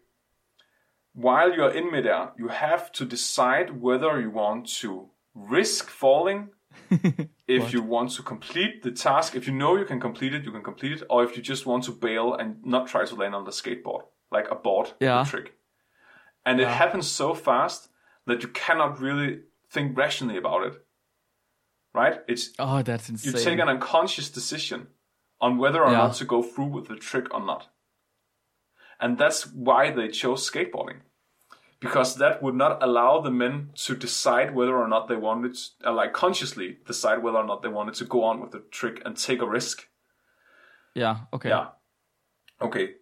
while you're in midair, you have to decide whether you want to risk falling, if you want to complete the task, if you know you can complete it, you can complete it, or if you just want to bail and not try to land on the skateboard, like abort Yeah. the trick. And it happens so fast that you cannot really think rationally about it. Right? It's oh, that's you take an unconscious decision on whether or Yeah. not to go through with the trick or not. And that's why they chose skateboarding. Because that would not allow the men to decide whether or not they wanted, to, uh, like consciously decide whether or not they wanted to go on with the trick and take a risk. yeah. Okay. Yeah. Okay.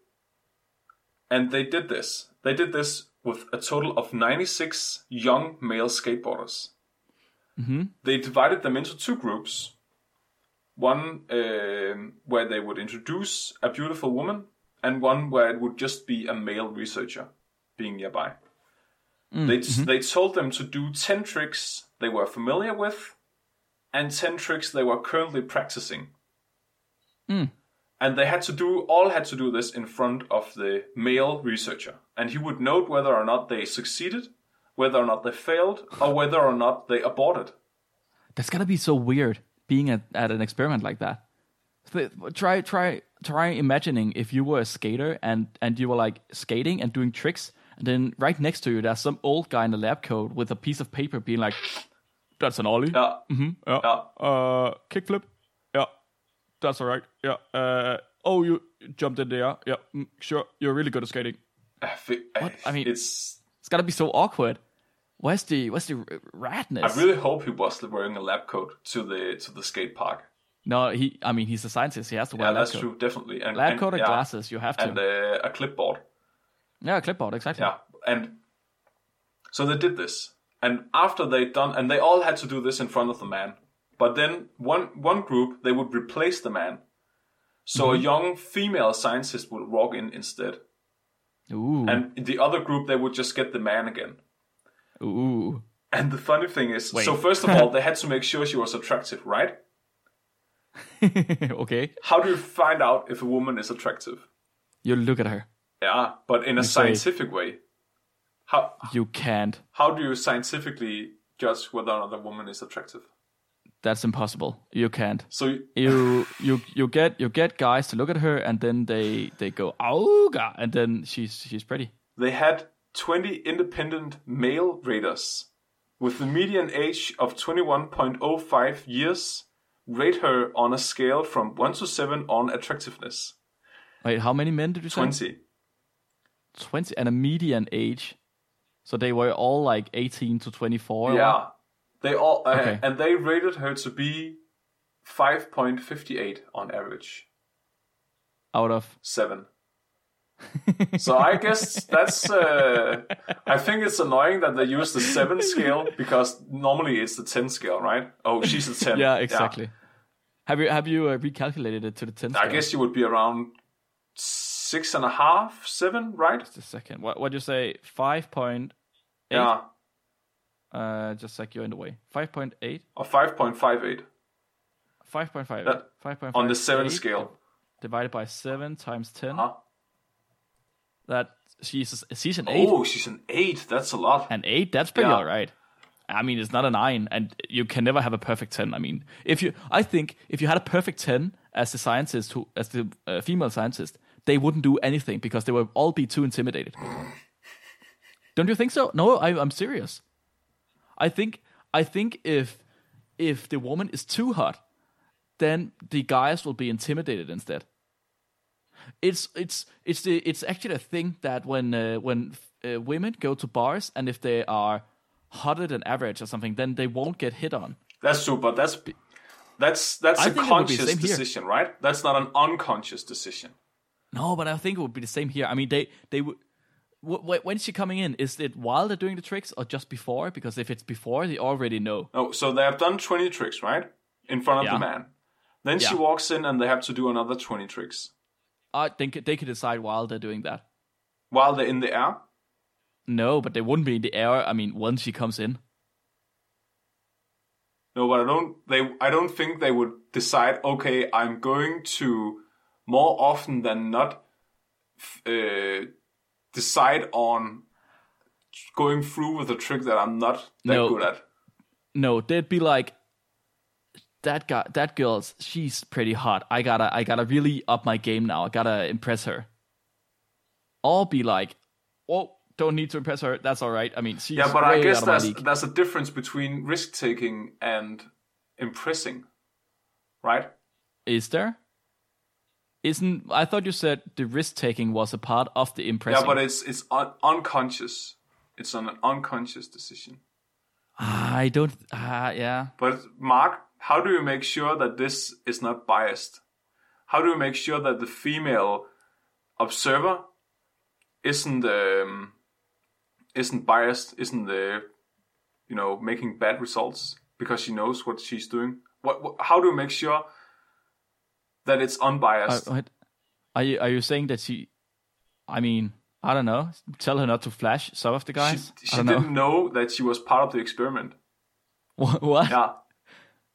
And they did this. They did this with a total of 96 young male skateboarders. Mm-hmm. They divided them into two groups. One um, where they would introduce a beautiful woman, and one where it would just be a male researcher being nearby. Mm, they, mm-hmm. they told them to do 10 tricks they were familiar with and 10 tricks they were currently practicing. Mm. And they had to do all had to do this in front of the male researcher. And he would note whether or not they succeeded whether or not they failed or whether or not they aborted. That's gotta be so weird being at, at an experiment like that. Try, try, try imagining if you were a skater and and you were like skating and doing tricks, then right next to you there's some old guy in a lab coat with a piece of paper being like, "That's an ollie." yeah Mm-hmm. Yeah. Yeah. Uh, kickflip. Yeah. That's all right. Yeah. Uh, oh, you jumped in there. Yeah. Mm, sure. You're really good at skating. I fe- I mean- it's It's gotta be so awkward. Where's the where's the radness? i really hope he was wearing a lab coat to the to the skate park No, he. I mean, he's a scientist. He has to wear yeah a lab that's coat. true definitely and Lab and- coat and yeah, glasses. You have to. and uh, a clipboard yeah, a clipboard. Exactly. Yeah, and so they did this, and after they'd done, and they all had to do this in front of the man. But then one one group they would replace the man, so Mm-hmm. a young female scientist would walk in instead, Ooh. and the other group they would just get the man again. Ooh. And the funny thing is, Wait. so first of all, they had to make sure she was attractive, right? okay. How do you find out if a woman is attractive? You look at her. Yeah, but in a say- scientific way. How You can't. how do you scientifically judge whether or not a woman is attractive? That's impossible. You can't. So you- You you you get you get guys to look at her and then they they go auga and then she's she's pretty. they had 20 independent male raters with the median age of 21.05 years rate her on a scale from 1 to 7 on attractiveness Wait, how many men did you say? 20 20 and a median age. So they were all like 18 to 24. yeah they all uh, Okay. and they rated her to be 5.58 on average Out of 7 so I guess that's. Uh, I think it's annoying that they use the seven scale because normally it's the ten scale, right? Oh, she's a ten. Yeah, exactly. Have you have you uh, recalculated it to the 10 I guess you would be around six and a half, seven, right? Just a second. What what you say? 5.8 Yeah, uh just like you're in the way. 5.8 or five point five eight 5.5 That- 5.5 on the seven eight scale. divided by 7 times 10 Huh? that she's she's an 8 Oh, she's an eight. That's a lot. an 8 that's pretty Yeah. all right I mean, it's not a nine, and you can never have a perfect ten. I mean, if you, I think, if you had a perfect ten as the scientist, who, as the uh, female scientist, they wouldn't do anything because they would all be too intimidated. Don't you think so? No, I, I'm serious. I think I think if if the woman is too hot, then the guys will be intimidated instead. It's it's it's the it's actually a thing that when uh, when uh, women go to bars and if they are hotter than average or something, then they won't get hit on. That's true, but that's that's that's I a think it would be the conscious same here. decision, right? That's not an unconscious decision. No, but I think it would be the same here. I mean, they they would. wh- wh- When's she coming in? Is it while they're doing the tricks or just before? Because if it's before, they already know. Oh, so they have done 20 tricks, right? In front of Yeah. the man. Then she walks in and they have to do another 20 tricks. I think they could decide while they're doing that. While they're in the air? No, but they wouldn't be in the air. I mean, once she comes in. No, but I don't they I don't think they would decide, okay, I'm going to more often than not uh, decide on going through with a trick that I'm not that No. good at. No, they'd be like, that guy, that girl's, she's pretty hot. I gotta, I gotta really up my game now. I gotta impress her. I'll be like, oh, don't need to impress her. That's all right. I mean, she's Yeah, but I guess that's of my there's league. there's a difference between risk taking and impressing, right? Is there? Isn't I thought you said the risk taking was a part of the impression. Yeah, but it's it's un- unconscious. It's an unconscious decision. I don't. Uh, yeah. But Mark, how do you make sure that this is not biased? How do you make sure that the female observer isn't um, isn't biased? Isn't the you know making bad results because she knows what she's doing? What, what how do you make sure that it's Uh, unbiased? what- are you are you saying that she? I mean, I don't know. Tell her not to flash some of the guys. she I don't know. didn't know that she was part of the experiment. What? What? Yeah.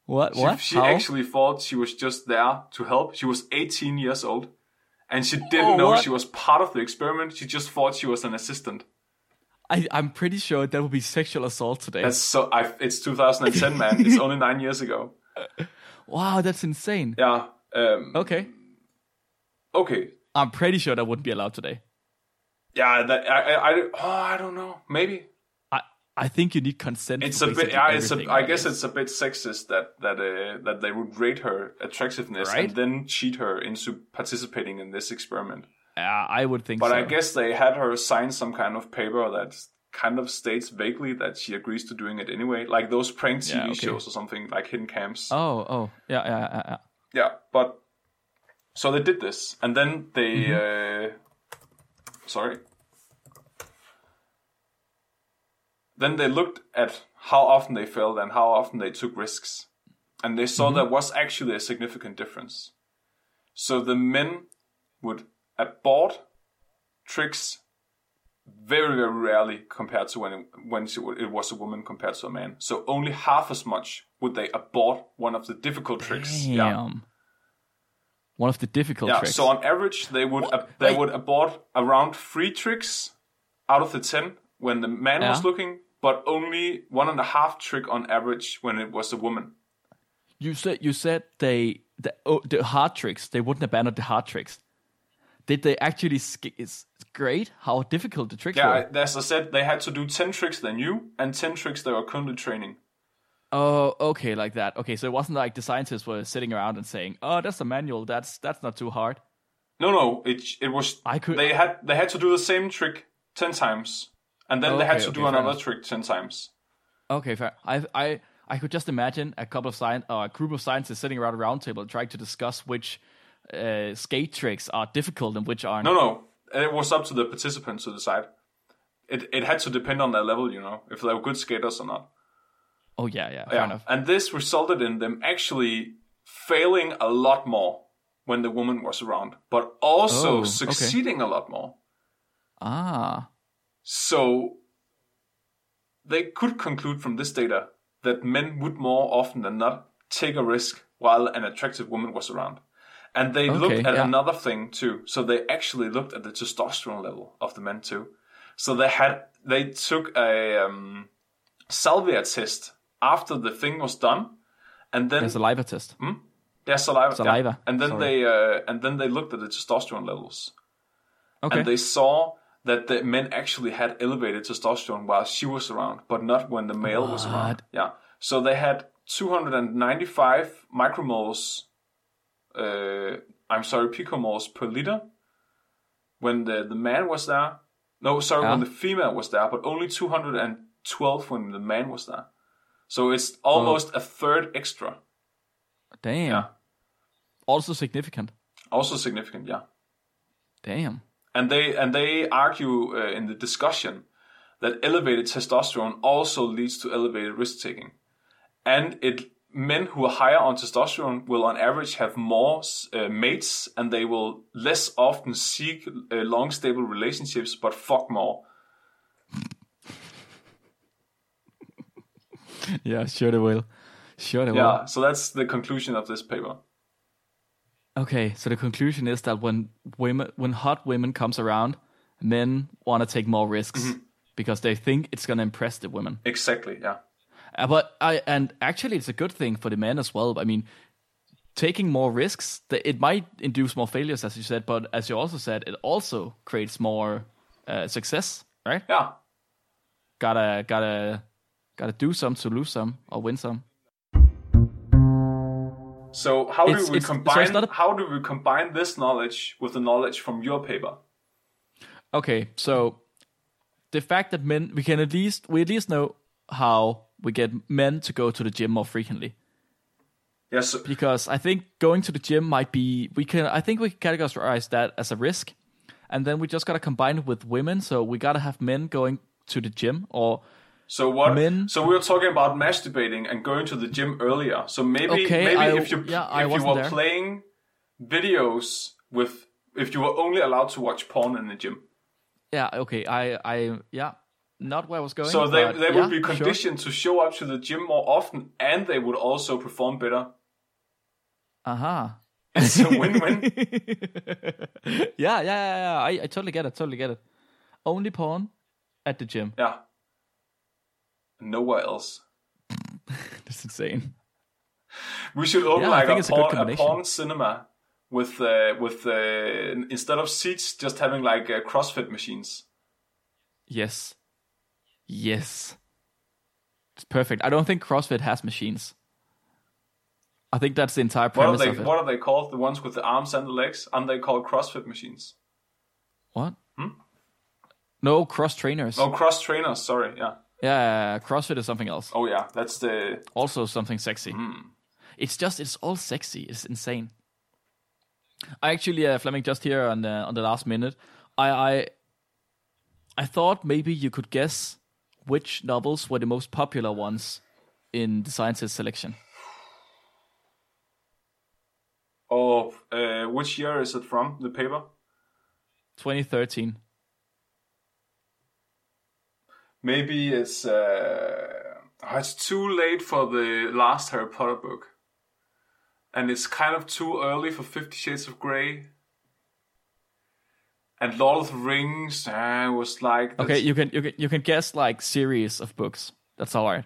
What? She, what? she How? actually thought she was just there to help. She was 18 years old. And she didn't Oh, know what? she was part of the experiment. She just thought she was an assistant. I, I'm pretty sure that would be sexual assault today. That's so. I, it's 2010, man. It's only nine years ago. wow, that's insane. Yeah. Um, Okay, okay. I'm pretty sure that wouldn't be allowed today. Yeah. That I. I. I, oh, I don't know. Maybe I I think you need consent. it's a bit. Yeah. It's a. I guess it's a bit sexist that that uh, that they would rate her attractiveness Right? and then cheat her into participating in this experiment. Yeah, I would think But so. I guess they had her sign some kind of paper that kind of states vaguely that she agrees to doing it anyway, like those prank TV Yeah, okay. shows or something, like hidden camps. Oh, oh, yeah, yeah, yeah. Yeah. But so they did this, and then they, Mm-hmm. uh, sorry, then they looked at how often they failed and how often they took risks, and they Mm-hmm. saw there was actually a significant difference. So the men would abort tricks very very rarely compared to when it, when she, it was a woman compared to a man. So only half as much would they abort one of the difficult tricks. Damn. Yeah. One of the difficult Yeah, tricks. so on average, they would ab- they Wait. would abort around three tricks out of the ten when the man was looking, but only one and a half trick on average when it was a woman. you said you said they the oh, the hard tricks. They wouldn't abandon the hard tricks. Did they actually? Sk- it's great how difficult the tricks Yeah, were. I- as I said, they had to do ten tricks they knew and ten tricks they were currently training. Oh, okay, like that. Okay, so it wasn't like the scientists were sitting around and saying, "Oh, that's a manual. That's that's not too hard." No, no, it it was. I could- They had they had to do the same trick ten times, and then they had Okay, to okay, do another trick ten times. Okay, fair. I I I could just imagine a couple of science or uh, a group of scientists sitting around a round table trying to discuss which uh, skate tricks are difficult and which aren't. No, no, it was up to the participants to decide. It it had to depend on their level, you know, if they were good skaters or not. Oh yeah, yeah, fair Yeah, enough. and this resulted in them actually failing a lot more when the woman was around, but also Oh, okay. succeeding a lot more. Ah, So they could conclude from this data that men would more often than not take a risk while an attractive woman was around. And they Okay, looked at yeah. another thing too. So they actually looked at the testosterone level of the men too. So they had they took a um, salvia test after the thing was done, and then a saliva test. Hmm? yeah, saliva, yeah. Saliva, and then sorry. they uh, and then they looked at the testosterone levels Okay. and they saw that the men actually had elevated testosterone while she was around, but not when the male was around. Yeah. So they had 295 micromoles, uh, I'm sorry, picomoles per liter when the, the man was there. No, sorry, when the female was there, but only 212 when the man was there. So it's almost a third extra. Damn. Yeah. Also significant. Also significant, yeah. Damn. and they and they argue uh, in the discussion that elevated testosterone also leads to elevated risk taking and it men who are higher on testosterone will on average have more uh, mates and they will less often seek uh, long stable relationships but fuck more Yeah, sure they will. Sure they will. yeah so that's the conclusion of this paper Okay, so the conclusion is that when women, when hot women comes around, men want to take more risks Mm-hmm. because they think it's gonna impress the women. exactly yeah but I and actually it's a good thing for the men as well. I mean, taking more risks, it might induce more failures, as you said, but as you also said, it also creates more uh, success, right? yeah Gotta gotta gotta do some to lose some or win some. so how It's- do we it's- so a- how do we combine this knowledge with the knowledge from your paper Okay, so the fact that men we can at least we at least know how we get men to go to the gym more frequently. yes Because I think going to the gym might be we can I think we can categorize that as a risk. And then we just gotta combine it with women, so we gotta have men going to the gym or So what? Men- So we were talking about masturbating and going to the gym earlier. So maybe Okay, maybe I- if you yeah, if you were there. playing videos with if you were only allowed to watch porn in the gym. yeah, okay, I I yeah, not where I was going. So they they yeah, would be sure. conditioned to show up to the gym more often, and they would also perform better. Aha. It's a win-win. yeah, yeah, yeah, yeah. I, I totally get it, totally get it. Only porn at the gym. yeah. Nowhere else. That's insane. We should open Yeah, like a it's a porn, a porn cinema with uh, with uh, instead of seats, just having like uh, CrossFit machines. Yes. Yes. It's perfect. I don't think CrossFit has machines. I think that's the entire What are premise they? of it. What are they called? The ones with the arms and the legs? Aren't they called CrossFit machines? What? No, cross trainers. Oh, cross trainers. Sorry. Yeah. Yeah, CrossFit is something else. Oh yeah. That's the. Also something sexy. Hmm. It's just it's all sexy. It's insane. I actually, uh, Flemming, just here on the on the last minute, I I I thought maybe you could guess which novels were the most popular ones in the scientist selection. Oh, uh, which year is it from? The paper? 2013. Maybe it's. Uh, oh, it's too late for the last Harry Potter book, and it's kind of too early for Fifty Shades of Grey. And Lord of the Rings uh, was like Okay, you can you can you can guess like series of books. That's all right.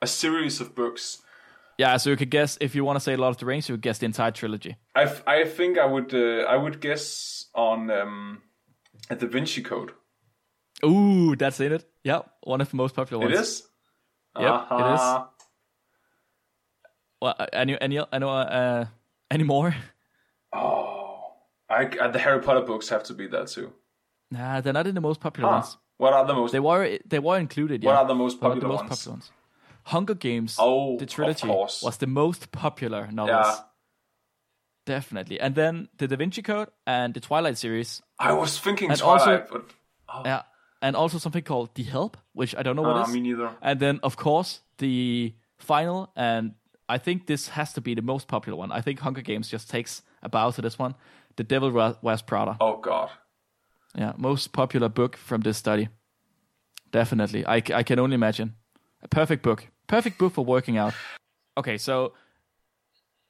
a series of books. Yeah, so you could guess if you want to say Lord of the Rings, you would guess the entire trilogy. I, f- I think I would uh, I would guess on um, Da Vinci Code. Ooh, that's in it. Yeah, one of the most popular ones. is. Yep, it is. Uh-huh. Well, uh, any any any uh, any more? Oh, I, uh, the Harry Potter books have to be there too. Nah, they're not in the most popular Huh. ones. What are the most? They were they were included. what yeah. are the most popular the most ones? popular ones. Hunger Games, Oh, the trilogy, was the most popular novels. Yeah, Definitely. And then the Da Vinci Code and the Twilight series. I was thinking And Twilight, also- but Yeah. And also something called The Help, which I don't know what uh, is. me neither. And then, of course, the final, and I think this has to be the most popular one. I think Hunger Games just takes a bow to this one. The Devil Wears Prada. Oh God. Yeah, most popular book from this study. Definitely. I, I can only imagine. A perfect book. Perfect book for working out. Okay, so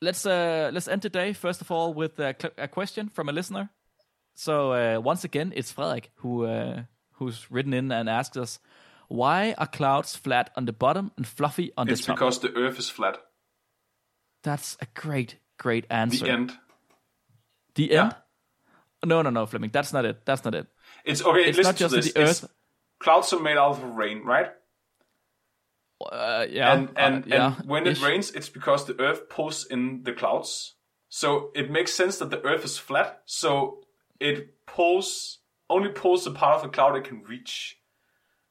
let's uh let's end today first of all with a, cl- a question from a listener. So uh, once again, it's Frederik who uh, who's written in and asked us, why are clouds flat on the bottom and fluffy on It's the top? It's because the Earth is flat. That's a great great answer. The end. The Yeah. end. No, no, no, Flemming. That's not it. That's not it. It's okay. It's listen not just to that this. the It's- clouds are made out of rain, right? Uh, yeah. and and, uh, yeah. and when it ish. rains, it's because the Earth pulls in the clouds. So it makes sense that the Earth is flat. So it pulls only pulls the part of the cloud it can reach.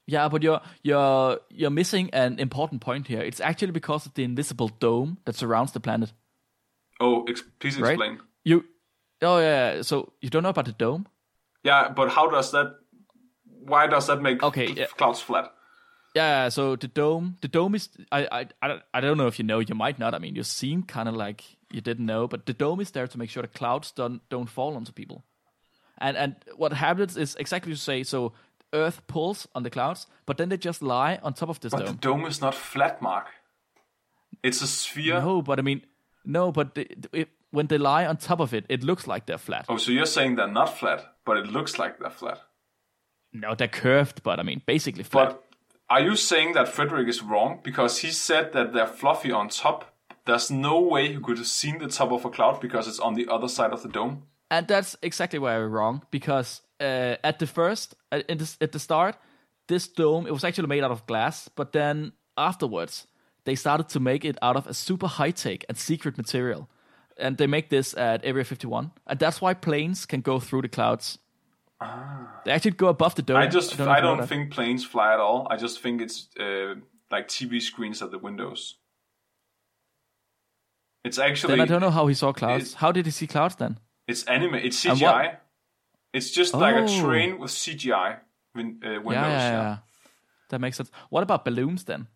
Yeah, but you're you're you're missing an important point here. It's actually because of the invisible dome that surrounds the planet, Oh, ex- please right? explain. You, oh yeah. So you don't know about the dome? Yeah, but how does that? Why does that make Okay, yeah. clouds flat? Yeah. So the dome, the dome is. I I I don't, I don't know if you know. You might not. I mean, you seem kind of like you didn't know, but the dome is there to make sure the clouds don't don't fall onto people. And and what happens is exactly to say. So Earth pulls on the clouds, but then they just lie on top of this But dome. the dome is not flat, Mark. It's a sphere. No, but I mean, no, but the, it, when they lie on top of it, it looks like they're flat. Oh, so you're saying they're not flat, but it looks like they're flat. No, they're curved, but I mean, basically flat. But are you saying that Frederick is wrong because he said that they're fluffy on top? There's no way he could have seen the top of a cloud because it's on the other side of the dome. and that's exactly where I'm wrong because uh, at the first, uh, in this, at the start, this dome it was actually made out of glass, but then afterwards they started to make it out of a super high tech and secret material, and they make this at Area 51, and that's why planes can go through the clouds. Ah. They actually go above the dome. I just don't I you know don't think planes fly at all. I just think it's uh, like TV screens at the windows. It's actually Then I don't know how he saw clouds. How did he see clouds then? it's anime. It's CGI. It's just like a Oh. train with CGI win- uh, windows. yeah, yeah. yeah. That makes sense. What about balloons then?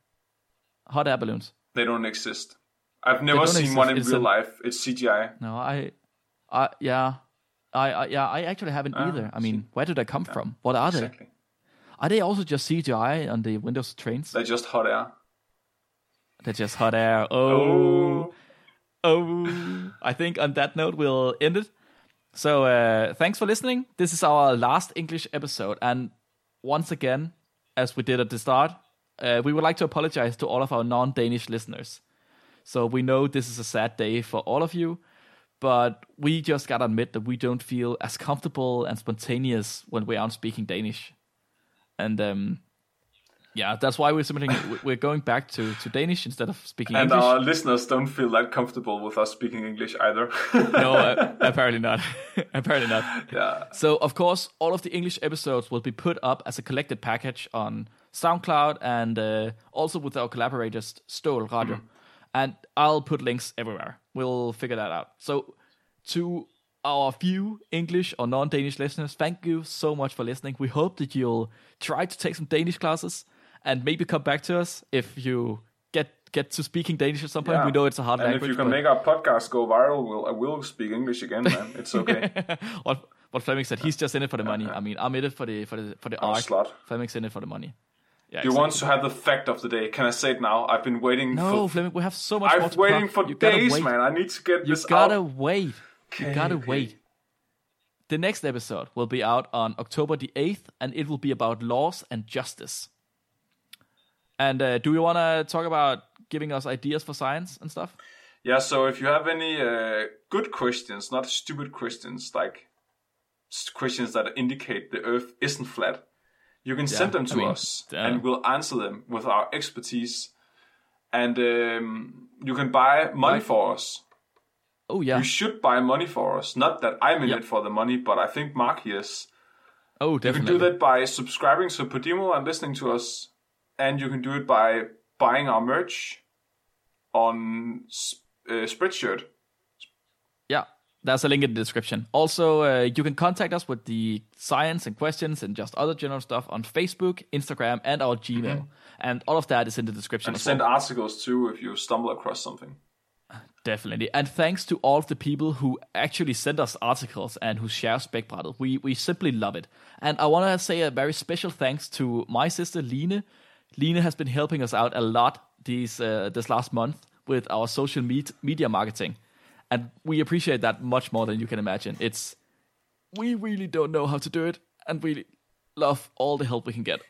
Hot air balloons? They don't exist. I've never seen exist. one in It's real life. It's CGI. No, I, I, yeah, I, I yeah, I actually haven't either. I mean, where do they come from? What are they? Ah, Are they also just CGI on the windows trains? They're just hot air. They're just hot air. Oh, oh. I think on that note we'll end it. So uh, thanks for listening. This is our last English episode, and once again, as we did at the start, uh, we would like to apologize to all of our non-Danish listeners. So we know this is a sad day for all of you, but we just gotta admit that we don't feel as comfortable and spontaneous when we aren't speaking Danish, and um, yeah, that's why we're submitting. we're going back to, to Danish instead of speaking English. And English. our listeners don't feel that comfortable with us speaking English either. no, uh, apparently not. apparently not. yeah. So, of course, all of the English episodes will be put up as a collected package on SoundCloud and uh, also with our collaborators, Stol Radio. And I'll put links everywhere. We'll figure that out. So, to our few English or non Danish listeners, thank you so much for listening. We hope that you'll try to take some Danish classes and maybe come back to us if you get get to speaking Danish at some point. Yeah. We know it's a hard and language. if you can make our podcast go viral, we'll, I will speak English again, man. It's okay. what what Flemming said. He's just in it for the money. I mean, I'm in it for the for the for the I'm art. slut. Flemming's in it for the money. Yeah. You exactly. want to have the fact of the day? Can I say it now? I've been waiting No, for. Flemming. We have so much I've to waiting for You gotta days, wait. man. I need to get this guy. You this gotta out. wait. You gotta okay. wait. The next episode will be out on October the 8th, and it will be about laws and justice. And uh, do you want to talk about giving us ideas for science and stuff? Yeah. So if you have any uh, good questions, not stupid questions, like s- questions that indicate the Earth isn't flat, you can send them to I mean, us, and we'll answer them with our expertise. And um, you can buy money Right. for us. Oh yeah. You should buy money for us. Not that I'm in Yep. it for the money, but I think Mark is. oh, definitely. You can do that by subscribing to Podimo and listening to us, and you can do it by buying our merch on uh, Spreadshirt. There's a link in the description. Also, uh, you can contact us with the science and questions and just other general stuff on Facebook, Instagram, and our Gmail. And all of that is in the description. And send well. articles too if you stumble across something. Definitely. And thanks to all of the people who actually send us articles and who share Spækbrættet. We, we simply love it. And I want to say a very special thanks to my sister, Line. Line has been helping us out a lot these, uh, this last month with our social med- media marketing. And we appreciate that much more than you can imagine. It's we really don't know how to do it, and we love all the help we can get.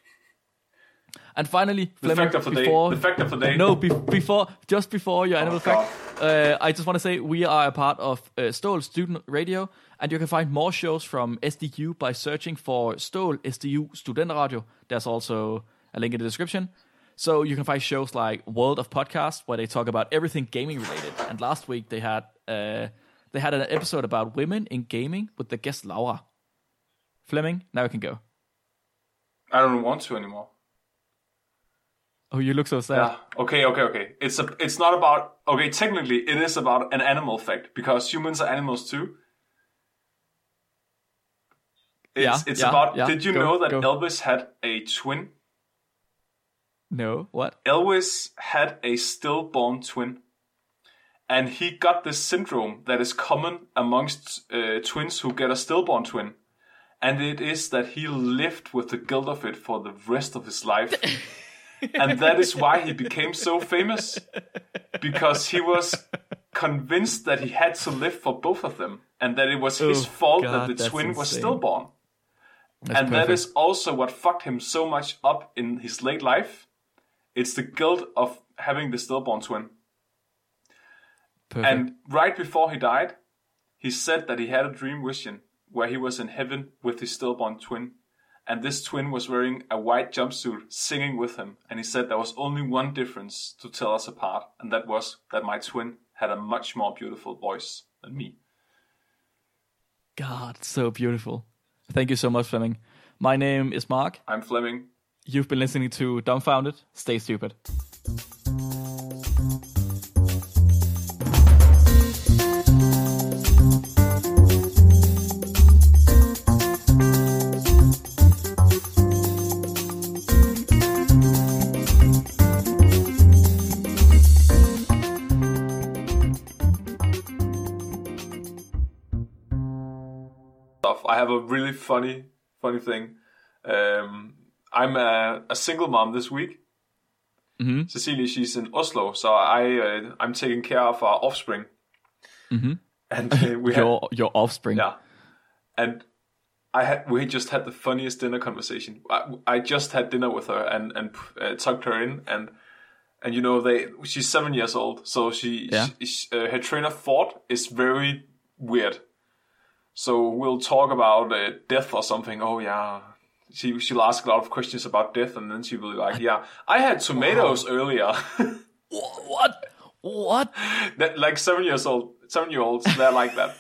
And finally, The fact of the before, day. The fact of the day. no, be- before just before your animal God. fact, uh, I just want to say we are a part of uh, Student Radio, And you can find more shows from SDU by searching for Stål SDU Student Radio. There's also a link in the description. So you can find shows like World of Podcast where they talk about everything gaming related. And last week they had uh, they had an episode about women in gaming with the guest Laura. Flemming, now you can go. I don't want to anymore. Oh, you look so sad. Yeah. Okay. Okay. Okay. It's a. It's not about. Okay. Technically, it is about an animal fact because humans are animals too. It's, Yeah, It's yeah, about. yeah. Did you Go, know that go. Elvis had a twin? No, what? Elvis had a stillborn twin. And he got this syndrome that is common amongst uh, twins who get a stillborn twin. And it is that he lived with the guilt of it for the rest of his life. and that is why he became so famous. Because he was convinced that he had to live for both of them. And that it was his Oh, fault God, that the twin was stillborn. That's and that perfect. is also what fucked him so much up in his late life. It's the guilt of having the stillborn twin. perfect. And right before he died, he said that he had a dream vision where he was in heaven with his stillborn twin. And this twin was wearing a white jumpsuit singing with him. And he said there was only one difference to tell us apart, and that was that my twin had a much more beautiful voice than me. God, so beautiful. Thank you so much, Flemming. My name is Mark. I'm Flemming. You've been listening to Dumbfounded. Stay stupid. I have a really funny, funny thing. Um, I'm a, a single mom this week. Mhm. Cecilia, she's in Oslo, so I uh, I'm taking care of our offspring. Mhm. And uh, we had, Your your offspring. yeah, and I had we just had the funniest dinner conversation. I, I just had dinner with her and and uh, tucked her in and. And you know they, she's seven years old, so she, Yeah. she, she uh, her train of thought is very weird. So we'll talk about uh, death or something. Oh yeah, she she'll ask a lot of questions about death, and then she will be like, "Yeah, I had tomatoes earlier." What? What? that, like seven years old, seven year olds, they're like that.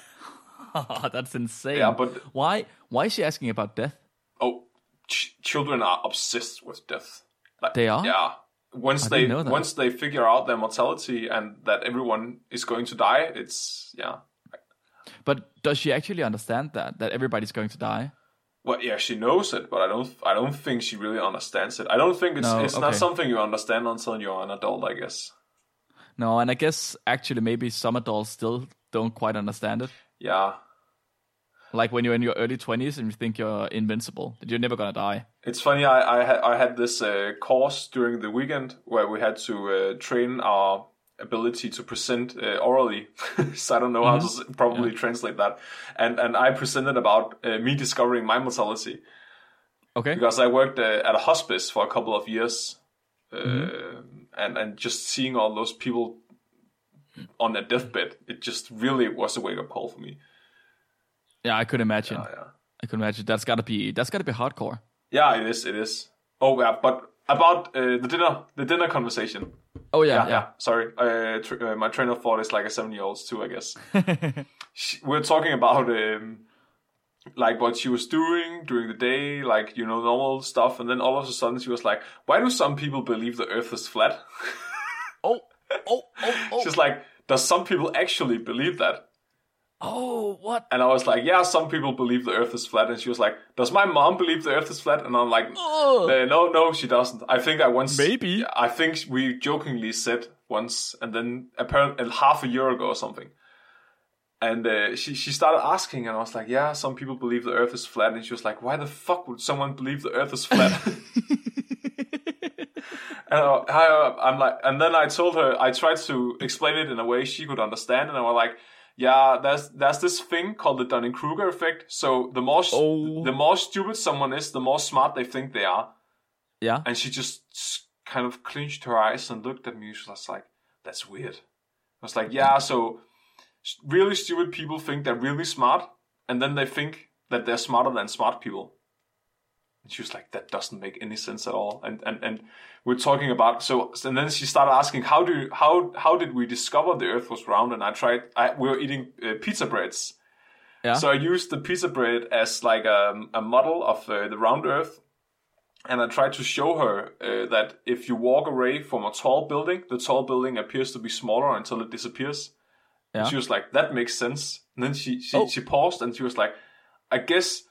That's insane. Yeah, but why? Why is she asking about death? oh, ch- children are obsessed with death. Like, They are? Yeah. Once I they once they figure out their mortality and that everyone is going to die, it's yeah. But does she actually understand that that everybody's going to die? Well, yeah, she knows it, but I don't. I don't think she really understands it. I don't think it's No, it's not something you understand until you're an adult. I guess. No, and I guess actually maybe some adults still don't quite understand it. Yeah, Like when you're in your early twenties and you think you're invincible, that you're never gonna die. it's funny. I I had I had this uh, course during the weekend where we had to uh, train our ability to present uh, orally. so I don't know how to probably translate that. And and I presented about uh, me discovering my mortality Okay. because I worked uh, at a hospice for a couple of years, uh, and and just seeing all those people on their deathbed, it just really was a wake up call for me. Yeah, I could imagine. Oh, yeah. I could imagine that's gotta be that's gotta be hardcore. Yeah, it is. It is. Oh, yeah. But about uh, the dinner, the dinner conversation. Oh yeah, Yeah, yeah. yeah. Sorry, uh, tr- uh, my train of thought is like a seven-year-old's too. I guess. She- We're talking about um, like what she was doing during the day, like you know normal stuff, and then all of a sudden she was like, "Why do some people believe the Earth is flat?" Oh, oh, oh, oh, She's like, "Does some people actually believe that?" Oh, what? And I was like, "Yeah, some people believe the Earth is flat." And she was like, "Does my mom believe the Earth is flat?" And I'm like, Oh, Uh, no, no, she doesn't. I think I once. Maybe. I think we jokingly said once, and then apparently half a year ago or something. And uh, she she started asking, and I was like, "Yeah, some people believe the Earth is flat." And she was like, "Why the fuck would someone believe the Earth is flat?" and I, I, I'm like, and then I told her I tried to explain it in a way she could understand, and I was like, "Yeah, there's there's this thing called the Dunning Kruger effect. So the more Oh. the more stupid someone is, the more smart they think they are." yeah. And she just kind of clenched her eyes and looked at me. She was like, "That's weird." I was like, "Yeah, so really stupid people think they're really smart, and then they think that they're smarter than smart people. And she was like, that doesn't make any sense at all. And and and we're talking about so and then she started asking how do you, how how did we discover the Earth was round? And I tried. I, we were eating uh, pizza breads. Yeah. So I used the pizza bread as like a, a model of uh, the round Earth, and I tried to show her uh, that if you walk away from a tall building, the tall building appears to be smaller until it disappears. And she was like, "That makes sense." And then she she, Oh. she paused and she was like, "I guess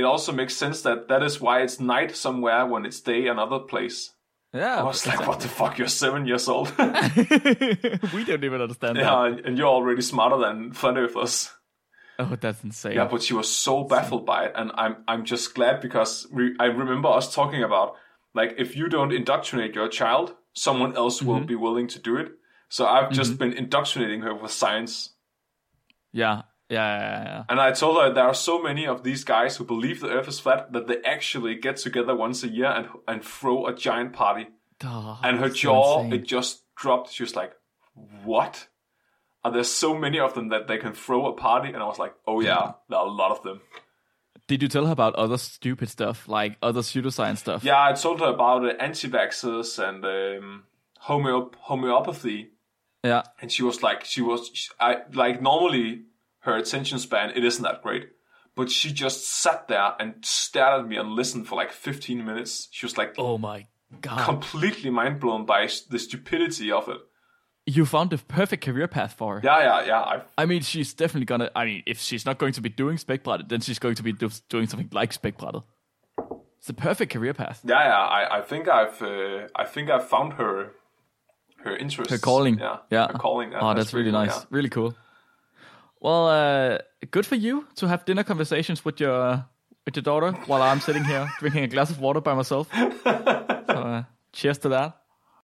it also makes sense that that is why it's night somewhere when it's day another place." yeah. I was like, "What the fuck? You're seven years old." we don't even understand yeah, that. and, and you're already smarter than plenty of us. Oh, that's insane. Yeah, but she was so baffled by it, and I'm I'm just glad because we, I remember us talking about like if you don't indoctrinate your child, someone else will mm-hmm. be willing to do it. So I've just mm-hmm. been indoctrinating her with science, yeah. Yeah, yeah, yeah. and I told her there are so many of these guys who believe the Earth is flat that they actually get together once a year and and throw a giant party. Oh, And her jaw insane. it just dropped. She was like, "What?" Are there so many of them that they can throw a party? And I was like, "Oh yeah, there are a lot of them." Did you tell her about other stupid stuff, like other pseudoscience stuff? Yeah, I told her about uh, anti-vaxxers and um, homeo- homeopathy, Yeah. and she was like, she was, sh I like normally her attention span it isn't that great, but she just sat there and stared at me and listened for like 15 minutes. She was like Oh my god. completely mind blown by the stupidity of it. you found the perfect career path for her. Yeah, yeah, yeah. I I mean, she's definitely gonna. I mean, if she's not going to be doing Spækbrættet, then she's going to be do, doing something like Spækbrættet. It's the perfect career path. yeah, yeah. I, I think I've uh, I think I've found her her interest. Her calling. Yeah, Yeah. Her calling. Yeah, oh, that's, really cool, nice. yeah. Really cool. Well, uh, good for you to have dinner conversations with your with your daughter while I'm sitting here drinking a glass of water by myself. so, uh, cheers to that.